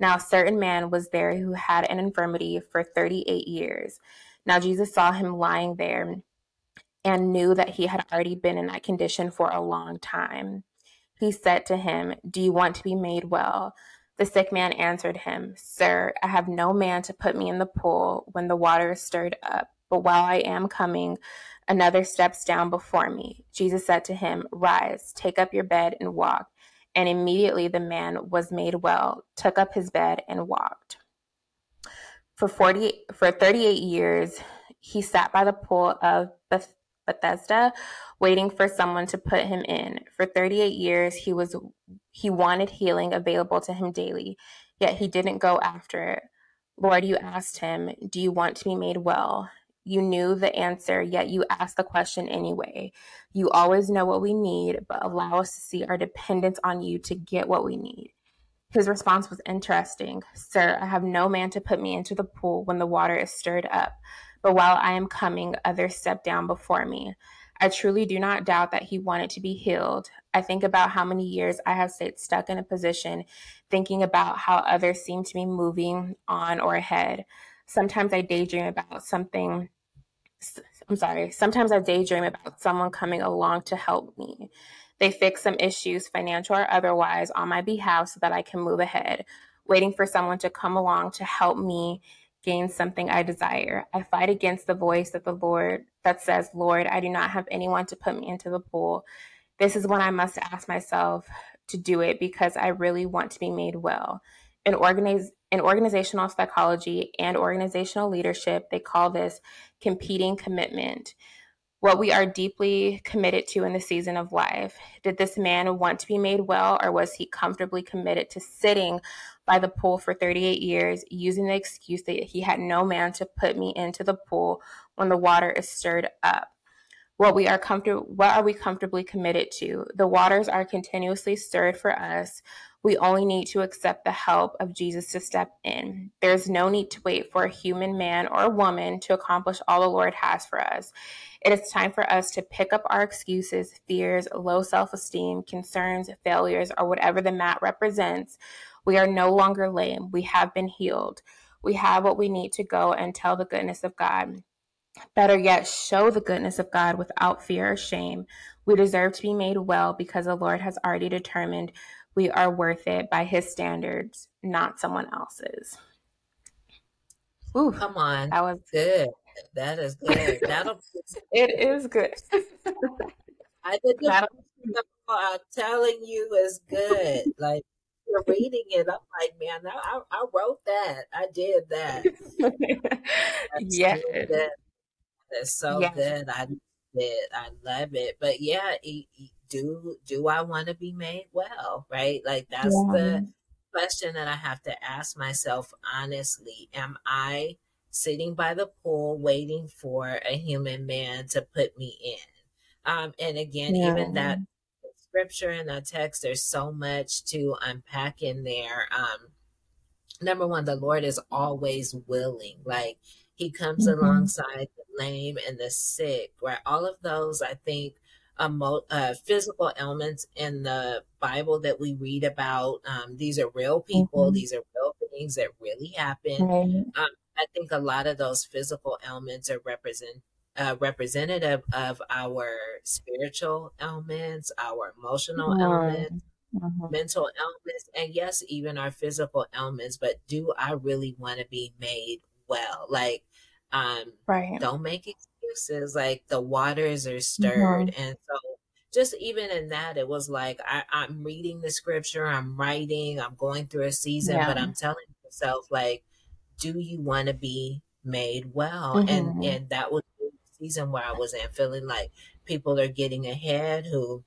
Now, a certain man was there who had an infirmity for 38 years. Now, Jesus saw him lying there and knew that he had already been in that condition for a long time. He said to him, Do you want to be made well? The sick man answered him, Sir, I have no man to put me in the pool when the water is stirred up, but while I am coming, another steps down before me. Jesus said to him, Rise, take up your bed and walk. And immediately the man was made well, took up his bed, and walked. For 40 for 38 years, he sat by the pool of Beth- Bethesda waiting for someone to put him in. For 38 years he was he wanted healing available to him daily, yet he didn't go after it. Lord, you asked him, "Do you want to be made well?" You knew the answer, yet you asked the question anyway. You always know what we need, but allow us to see our dependence on you to get what we need. His response was interesting. Sir, I have no man to put me into the pool when the water is stirred up, but while I am coming, others step down before me. I truly do not doubt that he wanted to be healed. I think about how many years I have stayed stuck in a position, thinking about how others seem to be moving on or ahead. Sometimes I daydream about something I'm sorry, sometimes I daydream about someone coming along to help me. They fix some issues, financial or otherwise, on my behalf so that I can move ahead, waiting for someone to come along to help me gain something I desire. I fight against the voice that the Lord that says, "Lord, I do not have anyone to put me into the pool." This is when I must ask myself to do it because I really want to be made well. In organize in organizational psychology and organizational leadership, they call this competing commitment what we are deeply committed to in the season of life. Did this man want to be made well, or was he comfortably committed to sitting by the pool for 38 years, using the excuse that he had no man to put me into the pool when the water is stirred up? What we are comfortable, what are we comfortably committed to? The waters are continuously stirred for us. We only need to accept the help of Jesus to step in. There's no need to wait for a human man or woman to accomplish all the Lord has for us. It is time for us to pick up our excuses, fears, low self esteem, concerns, failures, or whatever the mat represents. We are no longer lame. We have been healed. We have what we need to go and tell the goodness of God. Better yet, show the goodness of God without fear or shame. We deserve to be made well because the Lord has already determined we are worth it by his standards, not someone else's. Ooh, come on. That was good. That is good. That'll [laughs] it is good. I did the I'm uh, telling you is good. Like you're reading it, I'm like, man, I, I wrote that. I did that. [laughs] yes. That's so yes. good. I it. I love it. But yeah, do do I want to be made well? Right? Like that's yeah. the question that I have to ask myself honestly. Am I sitting by the pool waiting for a human man to put me in? Um, and again, yeah. even that scripture and that text, there's so much to unpack in there. Um, number one, the Lord is always willing. Like he comes mm-hmm. alongside lame and the sick, right? All of those, I think, emo- uh, physical elements in the Bible that we read about. Um, these are real people. Mm-hmm. These are real things that really happen. Mm-hmm. Um, I think a lot of those physical elements are represent uh, representative of our spiritual elements, our emotional mm-hmm. elements, mm-hmm. mental elements, and yes, even our physical elements. But do I really want to be made well? Like, um, right. don't make excuses. Like the waters are stirred, mm-hmm. and so just even in that, it was like I, I'm reading the scripture, I'm writing, I'm going through a season, yeah. but I'm telling myself like, do you want to be made well? Mm-hmm. And and that was the season where I was in, feeling like people are getting ahead who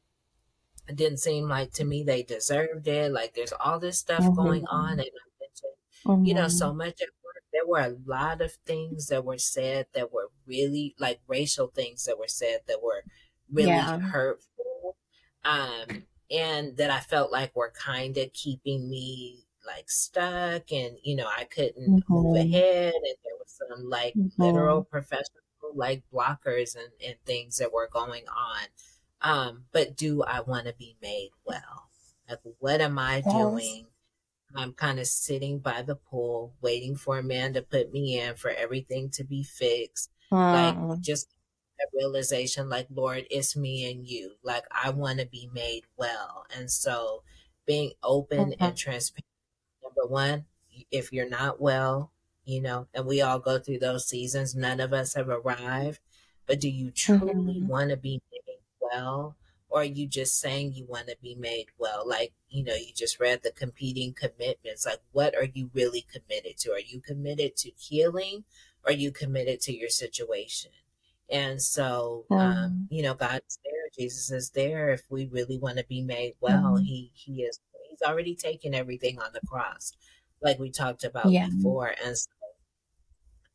didn't seem like to me they deserved it. Like there's all this stuff mm-hmm. going on, and I mentioned, mm-hmm. you know, so mm-hmm. much at work. There were a lot of things that were said that were really like racial things that were said that were really yeah. hurtful. Um, and that I felt like were kind of keeping me like stuck and you know I couldn't mm-hmm. move ahead and there was some like mm-hmm. literal professional like blockers and, and things that were going on. Um, but do I want to be made well? Like what am I yes. doing? I'm kind of sitting by the pool waiting for a man to put me in for everything to be fixed. Mm. Like just a realization like Lord, it's me and you. Like I want to be made well. And so being open mm-hmm. and transparent number one, if you're not well, you know, and we all go through those seasons, none of us have arrived, but do you truly mm-hmm. want to be made well? Or are you just saying you want to be made well? Like, you know, you just read the competing commitments. Like, what are you really committed to? Are you committed to healing? Or are you committed to your situation? And so, um, mm-hmm. um, you know, God's there. Jesus is there. If we really want to be made well, mm-hmm. he, he is he's already taken everything on the cross, like we talked about yeah. before. And so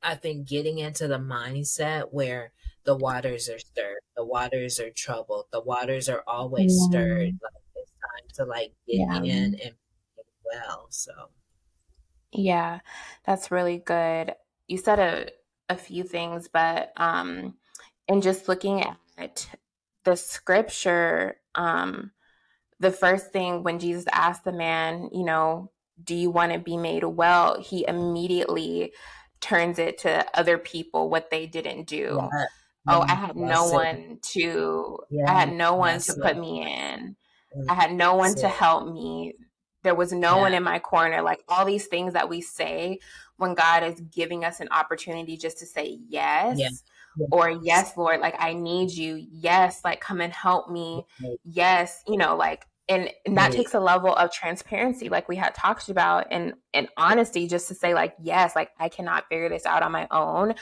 I think getting into the mindset where the waters are stirred, the waters are troubled, the waters are always yeah. stirred. Like it's time to like get yeah. in and well. So yeah, that's really good. You said a a few things, but um, and just looking at the scripture, um, the first thing when Jesus asked the man, you know, do you want to be made well? He immediately turns it to other people what they didn't do. Yeah. Oh, I had no one to yeah. I had no one to put me in. I had no one to help me. There was no one in my corner. Like all these things that we say when God is giving us an opportunity just to say yes. yes. Or yes, Lord, like I need you. Yes, like come and help me. Yes, you know, like and, and that takes a level of transparency like we had talked about and and honesty just to say like yes like i cannot figure this out on my own.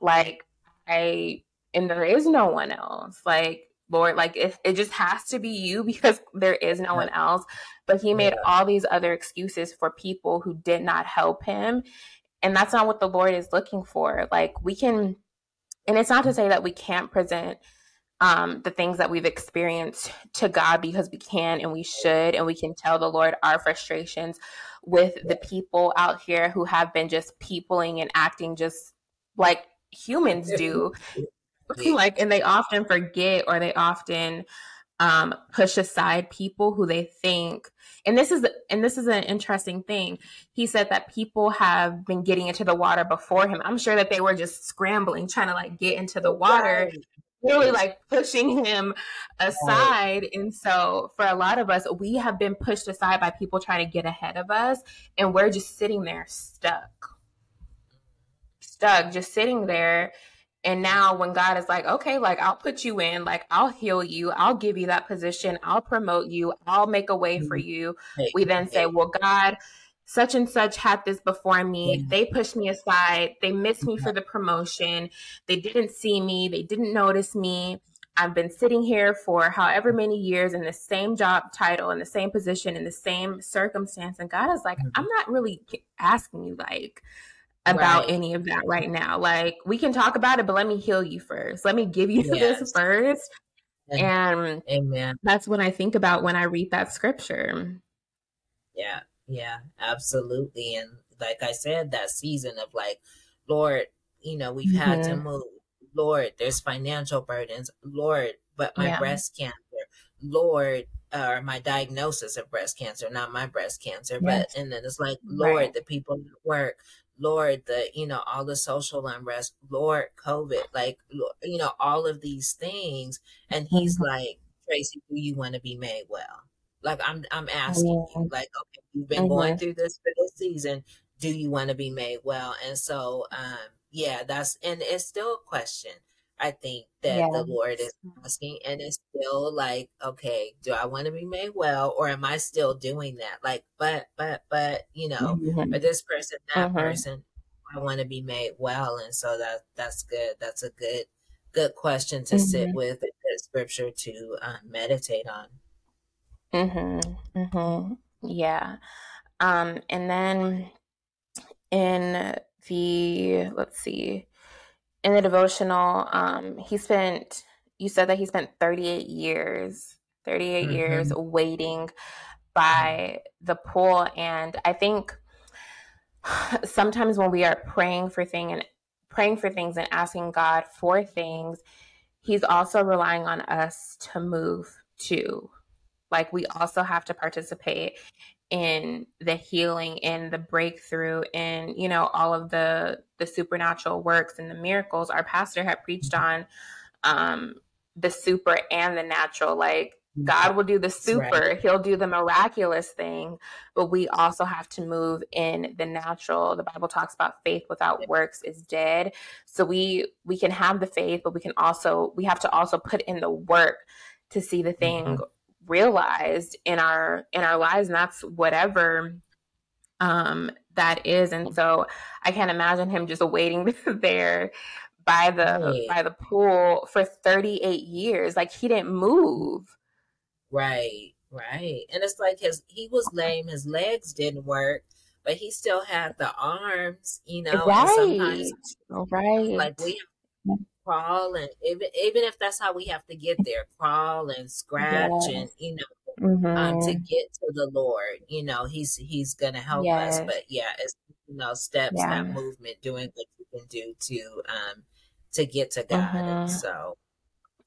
Like i and there is no one else. Like lord like if it just has to be you [laughs] because there is no one else. But he made yeah. all these other excuses for people who did not help him. And that's not what the lord is looking for. Like we can and it's not to mm. say that we can't present um, the things that we've experienced to God because we can and we should, and we can tell the Lord our frustrations with the people out here who have been just peopling and acting just like humans do. [laughs] [laughs] like, and they often forget or they often um, push aside people who they think and this is and this is an interesting thing. He said that people have been getting into the water before him. I'm sure that they were just scrambling trying to like get into the water really like pushing him aside. And so for a lot of us, we have been pushed aside by people trying to get ahead of us, and we're just sitting there stuck. Stuck, just sitting there. And now when God is like, okay, like I'll put you in, like I'll heal you, I'll give you that position, I'll promote you, I'll make a way for mm-hmm. you. We then say, well, God, such and such had this before me. Yeah. They pushed me aside. They missed me for the promotion. They didn't see me. They didn't notice me. I've been sitting here for however many years in the same job title, in the same position, in the same circumstance. And God is like, mm-hmm. I'm not really asking you like about right. any of that right now. Like we can talk about it, but let me heal you first. Let me give you [laughs] yes. this first. And Amen. That's what I think about when I read that scripture. Yeah. Yeah, absolutely. And like I said, that season of like, Lord, you know, we've mm-hmm. had to mm-hmm. move. Lord, there's financial burdens. Lord, but my yeah. breast cancer. Lord, or uh, my diagnosis of breast cancer, not my breast cancer, yes. but and then it's like, Lord, right. the people at work, Lord, the you know all the social unrest, Lord, COVID, like you know all of these things, and He's mm-hmm. like, Tracy, do you want to be made well? Like I'm I'm asking you, like, okay, you've been mm-hmm. going through this for this season. Do you want to be made well? And so um yeah, that's and it's still a question. I think that yeah. the Lord is asking, and it's still like, okay, do I want to be made well, or am I still doing that? Like, but, but, but, you know, mm-hmm. for this person, that mm-hmm. person, I want to be made well, and so that that's good. That's a good, good question to mm-hmm. sit with, a good scripture to um, meditate on. Mhm. Mm Mhm. Yeah. Um and then in the let's see. In the devotional, um he spent you said that he spent 38 years, 38 mm-hmm. years waiting by the pool and I think sometimes when we are praying for thing and praying for things and asking God for things, he's also relying on us to move too like we also have to participate in the healing and the breakthrough and you know all of the the supernatural works and the miracles our pastor had preached on um the super and the natural like God will do the super, right. he'll do the miraculous thing, but we also have to move in the natural. The Bible talks about faith without works is dead. So we we can have the faith, but we can also we have to also put in the work to see the thing mm-hmm realized in our in our lives and that's whatever um that is. And so i can't imagine him just waiting [laughs] there by the right. by the pool for 38 years. Like he didn't move. Right right. And it's like his he was lame. His legs didn't work but he still had the arms you know right. Right. like we crawl and even even if that's how we have to get there, crawl and scratch yes. and you know mm-hmm. um, to mm-hmm. get to the Lord. You know, He's He's gonna help yes. us. But yeah, it's you know steps, yeah. that movement, doing what you can do to um to get to God. Mm-hmm. so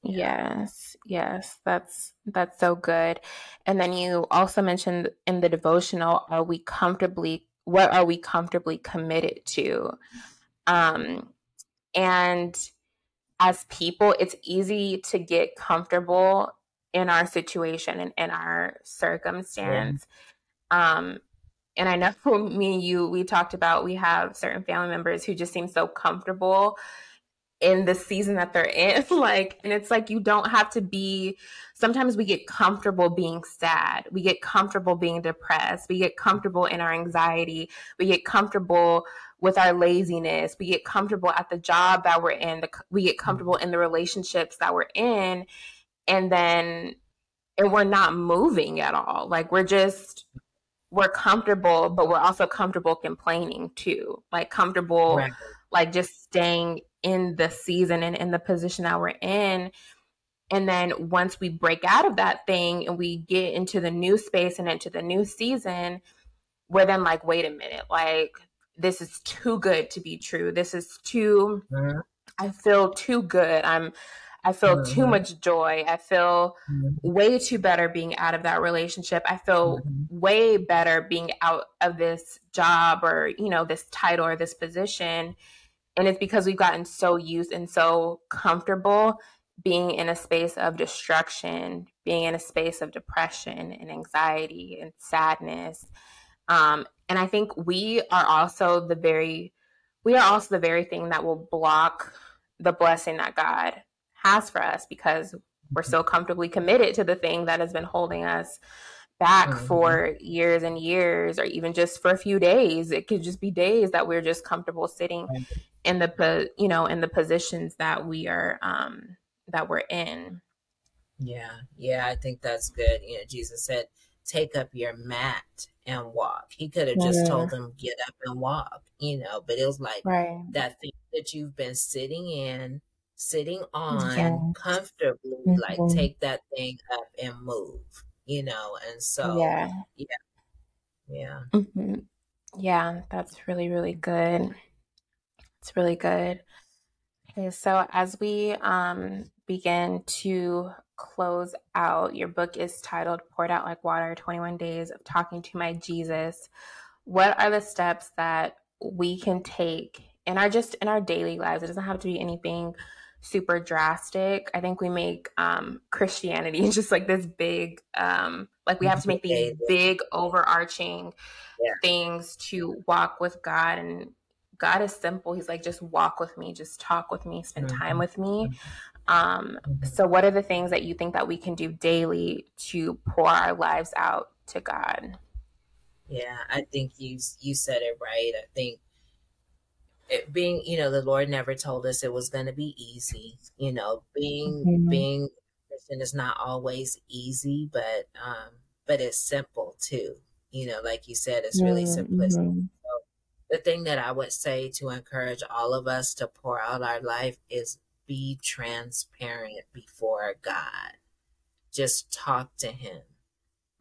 yeah. Yes, yes, that's that's so good. And then you also mentioned in the devotional, are we comfortably what are we comfortably committed to? Um, and as people, it's easy to get comfortable in our situation and in our circumstance. Yeah. Um, and I know for [laughs] me and you, we talked about we have certain family members who just seem so comfortable in the season that they're in. [laughs] like, and it's like you don't have to be. Sometimes we get comfortable being sad. We get comfortable being depressed. We get comfortable in our anxiety. We get comfortable with our laziness. We get comfortable at the job that we're in. The, we get comfortable in the relationships that we're in. And then, and we're not moving at all. Like, we're just, we're comfortable, but we're also comfortable complaining too. Like, comfortable, right. like just staying in the season and in the position that we're in. And then once we break out of that thing and we get into the new space and into the new season, we're then like, wait a minute, like this is too good to be true. This is too mm-hmm. I feel too good. I'm I feel mm-hmm. too much joy. I feel mm-hmm. way too better being out of that relationship. I feel mm-hmm. way better being out of this job or, you know, this title or this position. And it's because we've gotten so used and so comfortable being in a space of destruction, being in a space of depression and anxiety and sadness. Um, and I think we are also the very, we are also the very thing that will block the blessing that God has for us because we're so comfortably committed to the thing that has been holding us back mm-hmm. for years and years or even just for a few days. It could just be days that we're just comfortable sitting in the you know in the positions that we are um that we're in. Yeah. Yeah i think that's good. You know jesus said take up your mat and walk he could have just yeah. told them get up and walk you know but it was like right. that thing that you've been sitting in sitting on yes. comfortably mm-hmm. like take that thing up and move you know and so yeah yeah yeah mm-hmm. yeah that's really really good it's really good. Okay, so as we um, begin to close out, your book is titled Poured Out Like Water 21 Days of Talking to My Jesus. What are the steps that we can take in our just in our daily lives? It doesn't have to be anything super drastic. I think we make um, Christianity [laughs] just like this big, um, like we have to make [laughs] these big overarching yeah. things to walk with God and God is simple. He's like, just walk with me, just talk with me, spend mm-hmm. time with me. Um, mm-hmm. so, what are the things that you think that we can do daily to pour our lives out to God? Yeah, I think you you said it right. I think it being, you know, the Lord never told us it was going to be easy. You know, being mm-hmm. being Christian is not always easy, but um, but it's simple too. You know, like you said, it's really simplistic. Mm-hmm the thing that I would say to encourage all of us to pour out our life is be transparent before God. Just talk to Him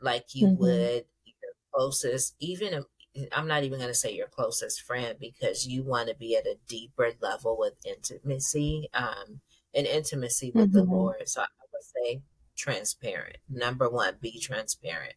like you mm-hmm. would your closest, even I'm not even going to say your closest friend because you want to be at a deeper level with intimacy, um, and intimacy with mm-hmm. the Lord. So I would say transparent. Number one, be transparent.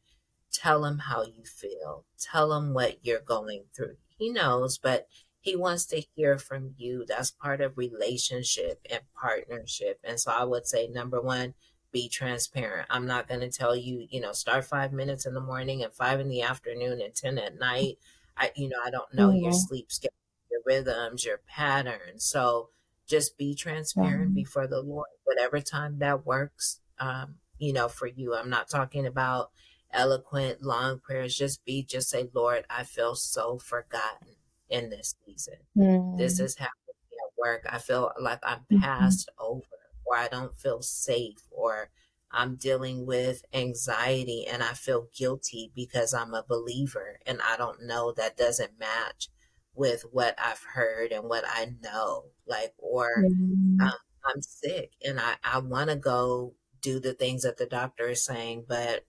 Tell him how you feel. Tell him what you're going through he knows, but he wants to hear from you. That's part of relationship and partnership. And so I would say, number one, be transparent. I'm not going to tell you, you know, start five minutes in the morning and five in the afternoon and 10 at night. I, you know, I don't know mm-hmm. your sleep schedule, your rhythms, your patterns. So just be transparent mm-hmm. before the Lord, whatever time that works, um, you know, for you. I'm not talking about, eloquent, long prayers. Just be, just say, Lord, I feel so forgotten in this season. Mm. This is happening at work. I feel like I'm mm-hmm. passed over, or I don't feel safe, or I'm dealing with anxiety and I feel guilty because I'm a believer and I don't know that doesn't match with what I've heard and what I know. Like, or mm-hmm. um, I'm sick and I, I want to go do the things that the doctor is saying, but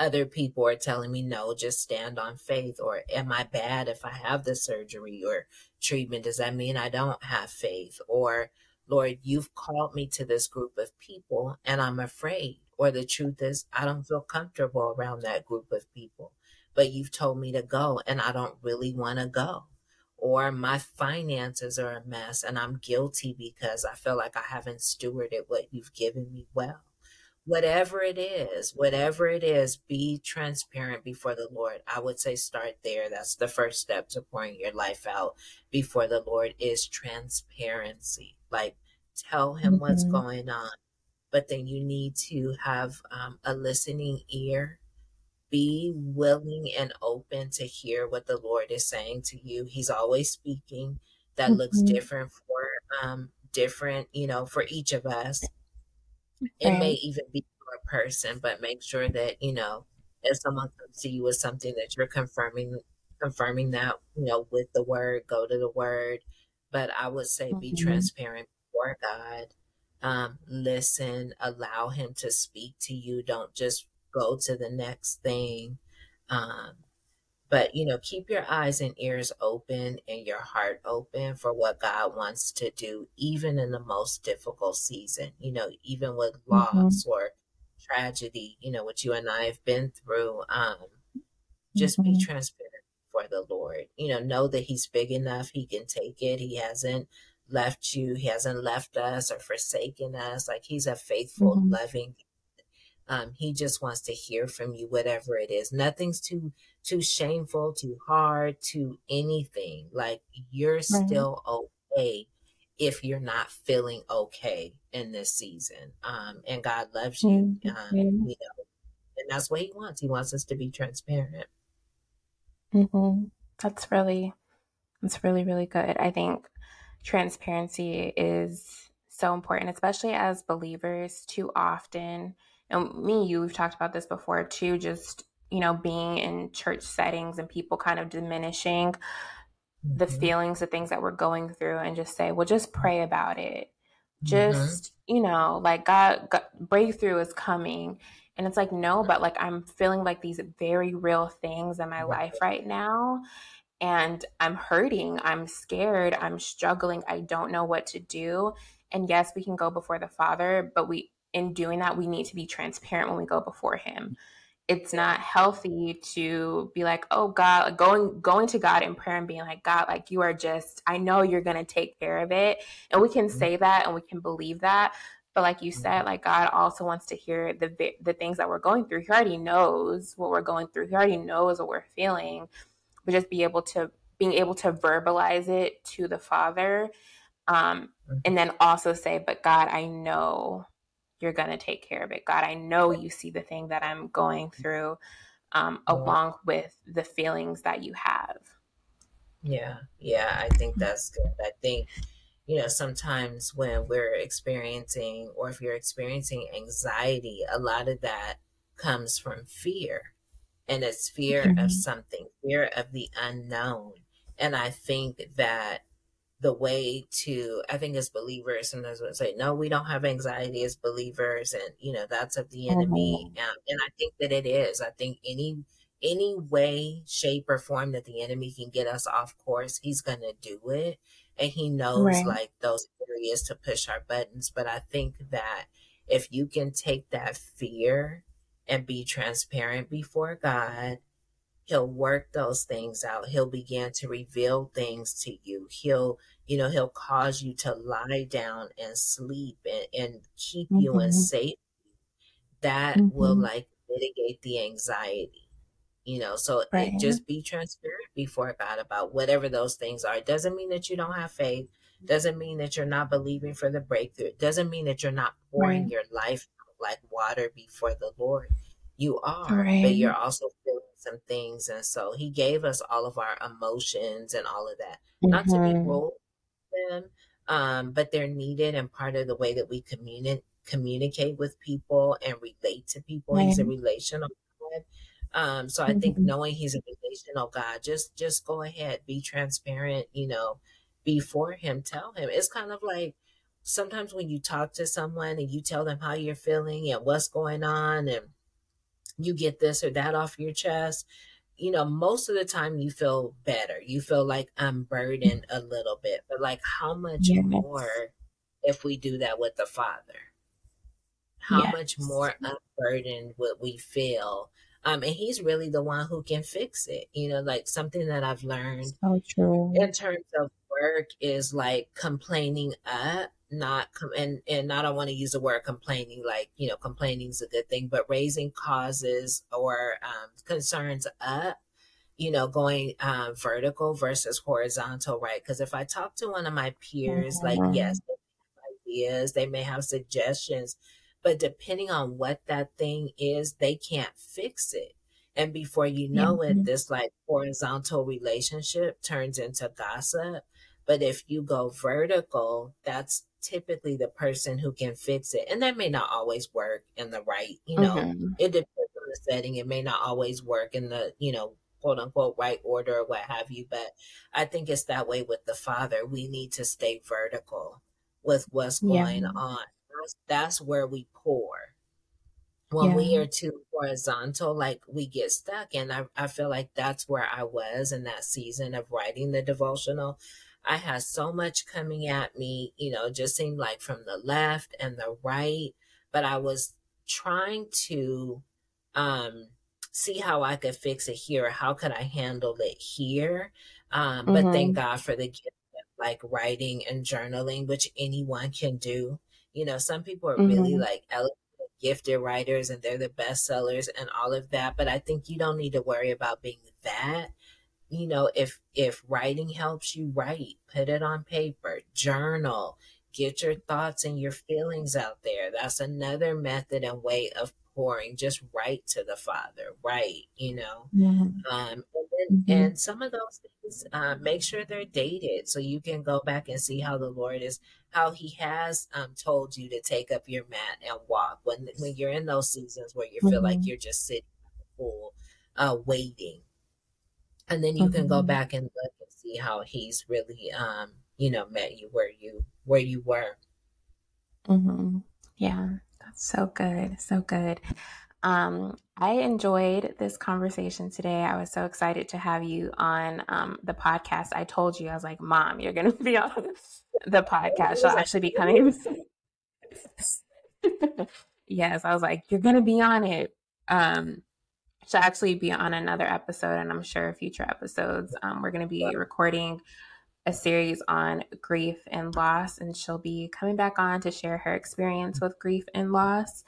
other people are telling me no just stand on faith or am i bad if i have the surgery or treatment? Does that mean i don't have faith? Or lord you've called me to this group of people and i'm afraid or the truth is i don't feel comfortable around that group of people but you've told me to go and i don't really want to go. Or my finances are a mess and I'm guilty because I feel like I haven't stewarded what you've given me well. Whatever it is, whatever it is, be transparent before the Lord. I would say start there. That's the first step to pouring your life out before the Lord is transparency. Like tell him mm-hmm. what's going on. But then you need to have um, a listening ear be willing and open to hear what the Lord is saying to you. He's always speaking. That mm-hmm. looks different for um different, you know, for each of us. It may even be for a person, but make sure that, you know, if someone comes to you with something that you're confirming confirming that, you know, with the word, go to the word. But I would say mm-hmm. be transparent before God. Um, listen, allow him to speak to you. Don't just go to the next thing. Um, but you know, keep your eyes and ears open and your heart open for what God wants to do, even in the most difficult season. You know, even with mm-hmm. loss or tragedy. You know, what you and I have been through. Um, just mm-hmm. be transparent for the Lord. You know, know that He's big enough; He can take it. He hasn't left you. He hasn't left us or forsaken us. Like He's a faithful, mm-hmm. loving um, he just wants to hear from you, whatever it is. Nothing's too too shameful, too hard, too anything. Like you're right. still okay if you're not feeling okay in this season. Um, and God loves you. Mm-hmm. Um, you know, and that's what He wants. He wants us to be transparent. Mm-hmm. That's really, that's really, really good. I think transparency is so important, especially as believers. Too often and me you we've talked about this before too just you know being in church settings and people kind of diminishing mm-hmm. the feelings the things that we're going through and just say well just pray about it mm-hmm. just mm-hmm. you know like God, God breakthrough is coming and it's like no but like i'm feeling like these very real things in my life right now and i'm hurting i'm scared i'm struggling i don't know what to do and yes we can go before the father but we in doing that, we need to be transparent when we go before Him. It's not healthy to be like, oh God, like going going to God in prayer and being like, God, like you are just, I know you're gonna take care of it. And we can mm-hmm. say that and we can believe that. But like you said, mm-hmm. like God also wants to hear the the things that we're going through. He already knows what we're going through. He already knows what we're feeling. But just be able to being able to verbalize it to the Father, um, and then also say, "But God, I know you're going to take care of it. God, I know you see the thing that I'm going through um, along with the feelings that you have. Yeah, yeah, I think that's good. I think, you know, sometimes when we're experiencing, or if you're experiencing anxiety, a lot of that comes from fear. And it's fear mm-hmm. of something, fear of the unknown. And I think that the way to i think as believers sometimes we say no we don't have anxiety as believers and you know that's of the enemy mm-hmm. um, and i think that it is i think any any way shape or form that the enemy can get us off course he's gonna do it and he knows right. like those areas to push our buttons but i think that if you can take that fear and be transparent before god he'll work those things out he'll begin to reveal things to you he'll you know he'll cause you to lie down and sleep and, and keep mm-hmm. you in mm-hmm. safety that mm-hmm. will like mitigate the anxiety you know so right. it, just be transparent before god about whatever those things are it doesn't mean that you don't have faith doesn't mean that you're not believing for the breakthrough it doesn't mean that you're not pouring right. your life like water before the lord you are right. but you're also feeling some things and so he gave us all of our emotions and all of that mm-hmm. not to be mm-hmm. ruled them um, but they're needed and part of the way that we communicate communicate with people and relate to people he's a relational god um, so i think mm-hmm. knowing he's a relational god just just go ahead be transparent you know before him tell him it's kind of like sometimes when you talk to someone and you tell them how you're feeling and what's going on and you get this or that off your chest, you know, most of the time you feel better. You feel like I'm burdened a little bit, but like how much yes. more if we do that with the Father? How yes. much more unburdened would we feel Um, and he's really the one who can fix it. You know, like something that I've learned so true. in terms of work is like complaining up, not com- and and I don't want to use the word complaining like you know complaining is a good thing, but raising causes or um, concerns up you know, going uh, vertical versus horizontal, right? Because if I talk to one of my peers, mm-hmm. like, yes, ideas, they may have suggestions, but depending on what that thing is, they can't fix it. And before you know mm-hmm. it, this like horizontal relationship turns into gossip. But if you go vertical, that's typically the person who can fix it. And that may not always work in the right, you know, mm-hmm. it depends on the setting. It may not always work in the, you know, quote unquote right order or what have you. But I think it's that way with the Father. We need to stay vertical with what's going yeah. on. That's, that's, where we pour. When yeah. we are too horizontal, like we get stuck. And I, I feel like that's where I was in that season of writing the devotional. I had so much coming at me, you know, just seemed like from the left and the right, but I was trying to um see how I could fix it here. How could I handle it here? Um, mm-hmm. But thank mm-hmm. God for the gift of like writing and journaling, which anyone can do. You know, some people are mm-hmm. really like gifted writers and they're the best sellers and all of that. But I think you don't need to worry about being that. You know, if if writing helps you write, put it on paper, journal, get your thoughts and your feelings out there. That's another method and way of pouring just write to the Father, right? You know, yeah. um, and, then, mm-hmm. and some of those things, uh, make sure they're dated so you can go back and see how the Lord is, how He has um, told you to take up your mat and walk when when you're in those seasons where you feel mm-hmm. like you're just sitting in the pool, uh, waiting, and then you mm-hmm. can go mm-hmm. back and look and see how He's really, um, you know, met you where you where you were. Mm-hmm. Yeah. That's so good. So good. Um, I enjoyed this conversation today. I was so excited to have you on um, the podcast. I told you, I was like, Mom, you're going [laughs] to be on the podcast. She'll actually be coming. [laughs] yes, I was like, You're going to be on it. Um, she'll actually be on another episode, and I'm sure future episodes. Um, we're going to be recording a series on grief and loss, and she'll be coming back on to share her experience with grief and loss.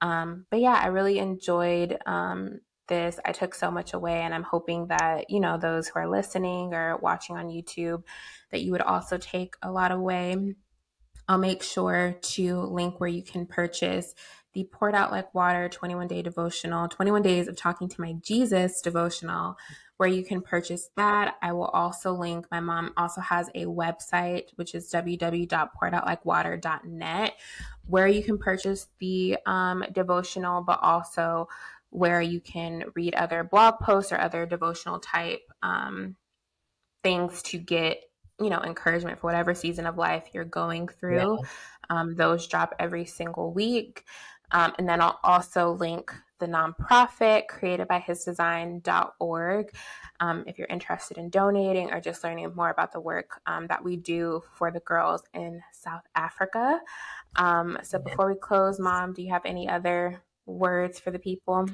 Um, but yeah, I really enjoyed um, this. I took so much away, and I'm hoping that you know those who are listening or watching on YouTube that you would also take a lot away. I'll make sure to link where you can purchase the Poured Out Like Water 21 Day Devotional, 21 Days of Talking to My Jesus devotional where you can purchase that. I will also link, my mom also has a website, which is www.pouredoutLikewater.net, where you can purchase the um, devotional, but also where you can read other blog posts or other devotional type um, things to get you know encouragement for whatever season of life you're going through yeah. um, those drop every single week um, and then i'll also link the nonprofit created by hisdesign.org. Um, if you're interested in donating or just learning more about the work um, that we do for the girls in South Africa. Um, so before we close, Mom, do you have any other words for the people?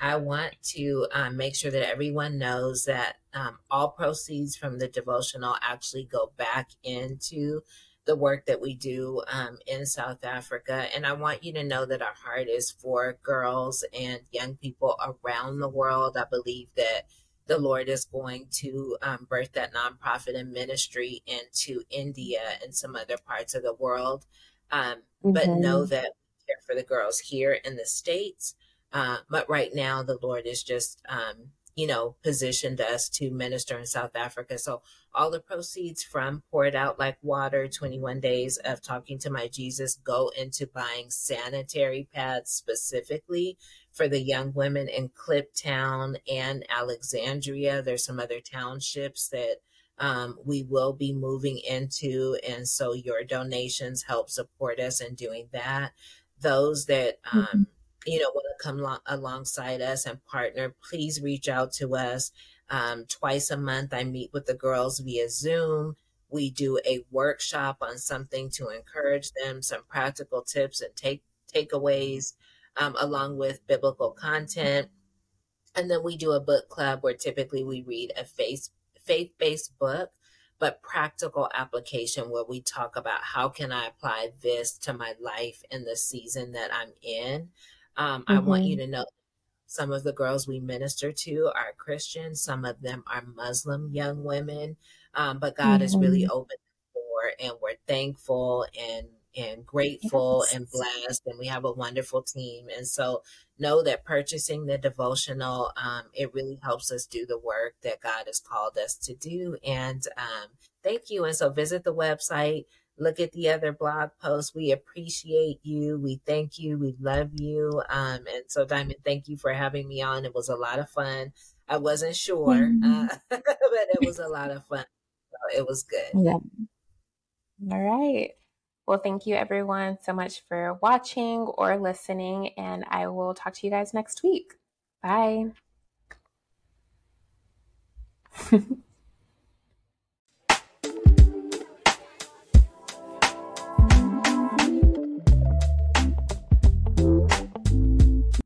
I want to um, make sure that everyone knows that um, all proceeds from the devotional actually go back into the work that we do um, in South Africa. And I want you to know that our heart is for girls and young people around the world. I believe that the Lord is going to um, birth that nonprofit and ministry into India and some other parts of the world. Um, mm-hmm. But know that we care for the girls here in the States. Uh, but right now, the Lord is just um, you know, positioned us to minister in South Africa. So all the proceeds from Poured Out Like Water, 21 days of talking to my Jesus go into buying sanitary pads specifically for the young women in Kliptown and Alexandria. There's some other townships that um, we will be moving into. And so your donations help support us in doing that. Those that, um, mm-hmm you know, want to come lo- alongside us and partner, please reach out to us. Um, twice a month, I meet with the girls via Zoom. We do a workshop on something to encourage them, some practical tips and take takeaways. um, along with biblical content. And then we do a book club where typically we read a faith faith based book, but practical application where we talk about how can I apply this to my life in the season that I'm in. Um, mm-hmm. I want you mm-hmm. to know some of the girls we minister to are Christian, some of them are Muslim young women, um, but God mm-hmm. has really open the door, and we're thankful and and grateful yes. and blessed and we have a wonderful team and so know that purchasing the devotional um, it really helps us do the work that god has called us to do and um, thank you and so visit the website look at the other blog posts. We appreciate you. We thank you. We love you. Um, and so diamond thank you for having me on. It was a lot of fun. I wasn't sure mm-hmm. uh, [laughs] but it was a lot of fun. So it was good. Yeah. All right. Well, thank you everyone so much for watching or listening, and I will talk to you guys next week. Bye. [laughs]